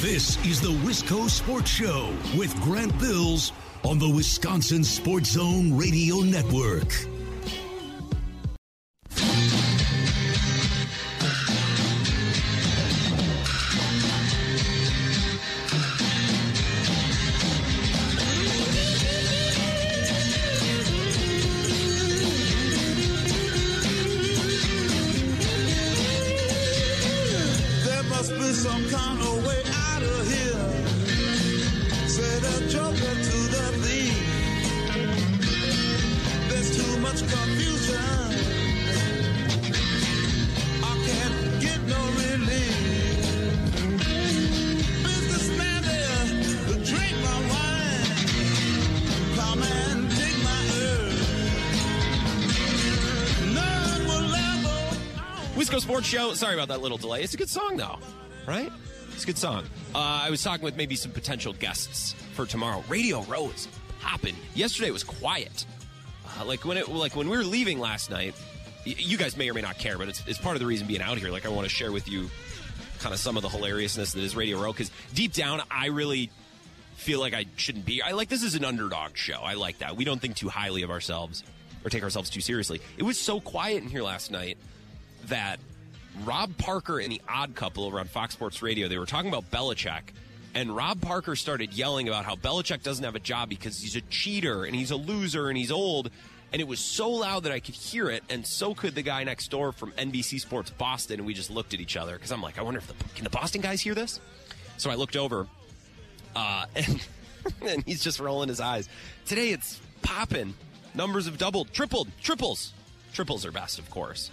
This is the Wisco Sports Show with Grant Bills on the Wisconsin Sports Zone Radio Network. Wisco Sports Show. Sorry about that little delay. It's a good song, though, right? It's a good song. Uh, I was talking with maybe some potential guests for tomorrow. Radio Row is popping. Yesterday was quiet. Like when it, like when we were leaving last night. You guys may or may not care, but it's, it's part of the reason being out here. Like I want to share with you kind of some of the hilariousness that is Radio Row because deep down, I really feel like I shouldn't be. I like this is an underdog show. I like that. We don't think too highly of ourselves or take ourselves too seriously. It was so quiet in here last night that Rob Parker and the Odd Couple over on Fox Sports Radio they were talking about Belichick, and Rob Parker started yelling about how Belichick doesn't have a job because he's a cheater and he's a loser and he's old. And it was so loud that I could hear it, and so could the guy next door from NBC Sports Boston. And we just looked at each other because I'm like, I wonder if the can the Boston guys hear this. So I looked over, uh, and, and he's just rolling his eyes. Today it's popping. Numbers have doubled, tripled, triples. Triples are best, of course.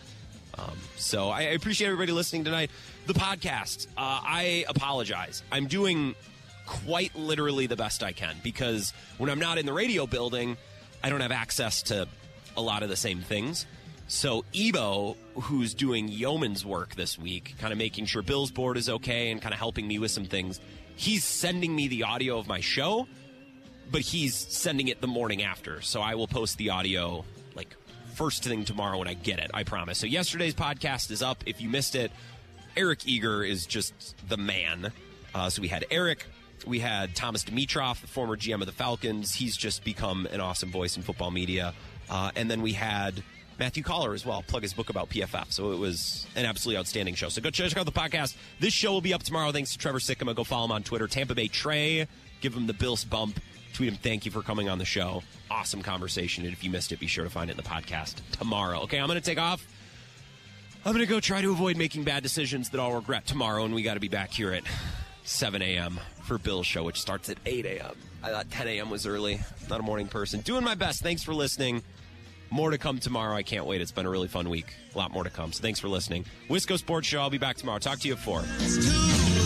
Um, so I appreciate everybody listening tonight. The podcast, uh, I apologize. I'm doing quite literally the best I can because when I'm not in the radio building, I don't have access to a lot of the same things. So Ebo, who's doing yeoman's work this week, kind of making sure Bill's board is okay and kind of helping me with some things, he's sending me the audio of my show but he's sending it the morning after. So I will post the audio like first thing tomorrow when I get it. I promise. So yesterday's podcast is up. If you missed it, Eric Eager is just the man. Uh, so we had Eric. We had Thomas Dimitroff, the former GM of the Falcons. He's just become an awesome voice in football media. Uh, and then we had Matthew Coller as well, plug his book about PFF. So it was an absolutely outstanding show. So go check out the podcast. This show will be up tomorrow. Thanks to Trevor Sikkema. Go follow him on Twitter. Tampa Bay Trey. Give him the Bills bump. Tweet him, thank you for coming on the show. Awesome conversation. And if you missed it, be sure to find it in the podcast tomorrow. Okay, I'm going to take off. I'm going to go try to avoid making bad decisions that I'll regret tomorrow. And we got to be back here at 7 a.m. for Bill's show, which starts at 8 a.m. I thought 10 a.m. was early. Not a morning person. Doing my best. Thanks for listening. More to come tomorrow. I can't wait. It's been a really fun week. A lot more to come. So thanks for listening. Wisco Sports Show. I'll be back tomorrow. Talk to you at 4. It's too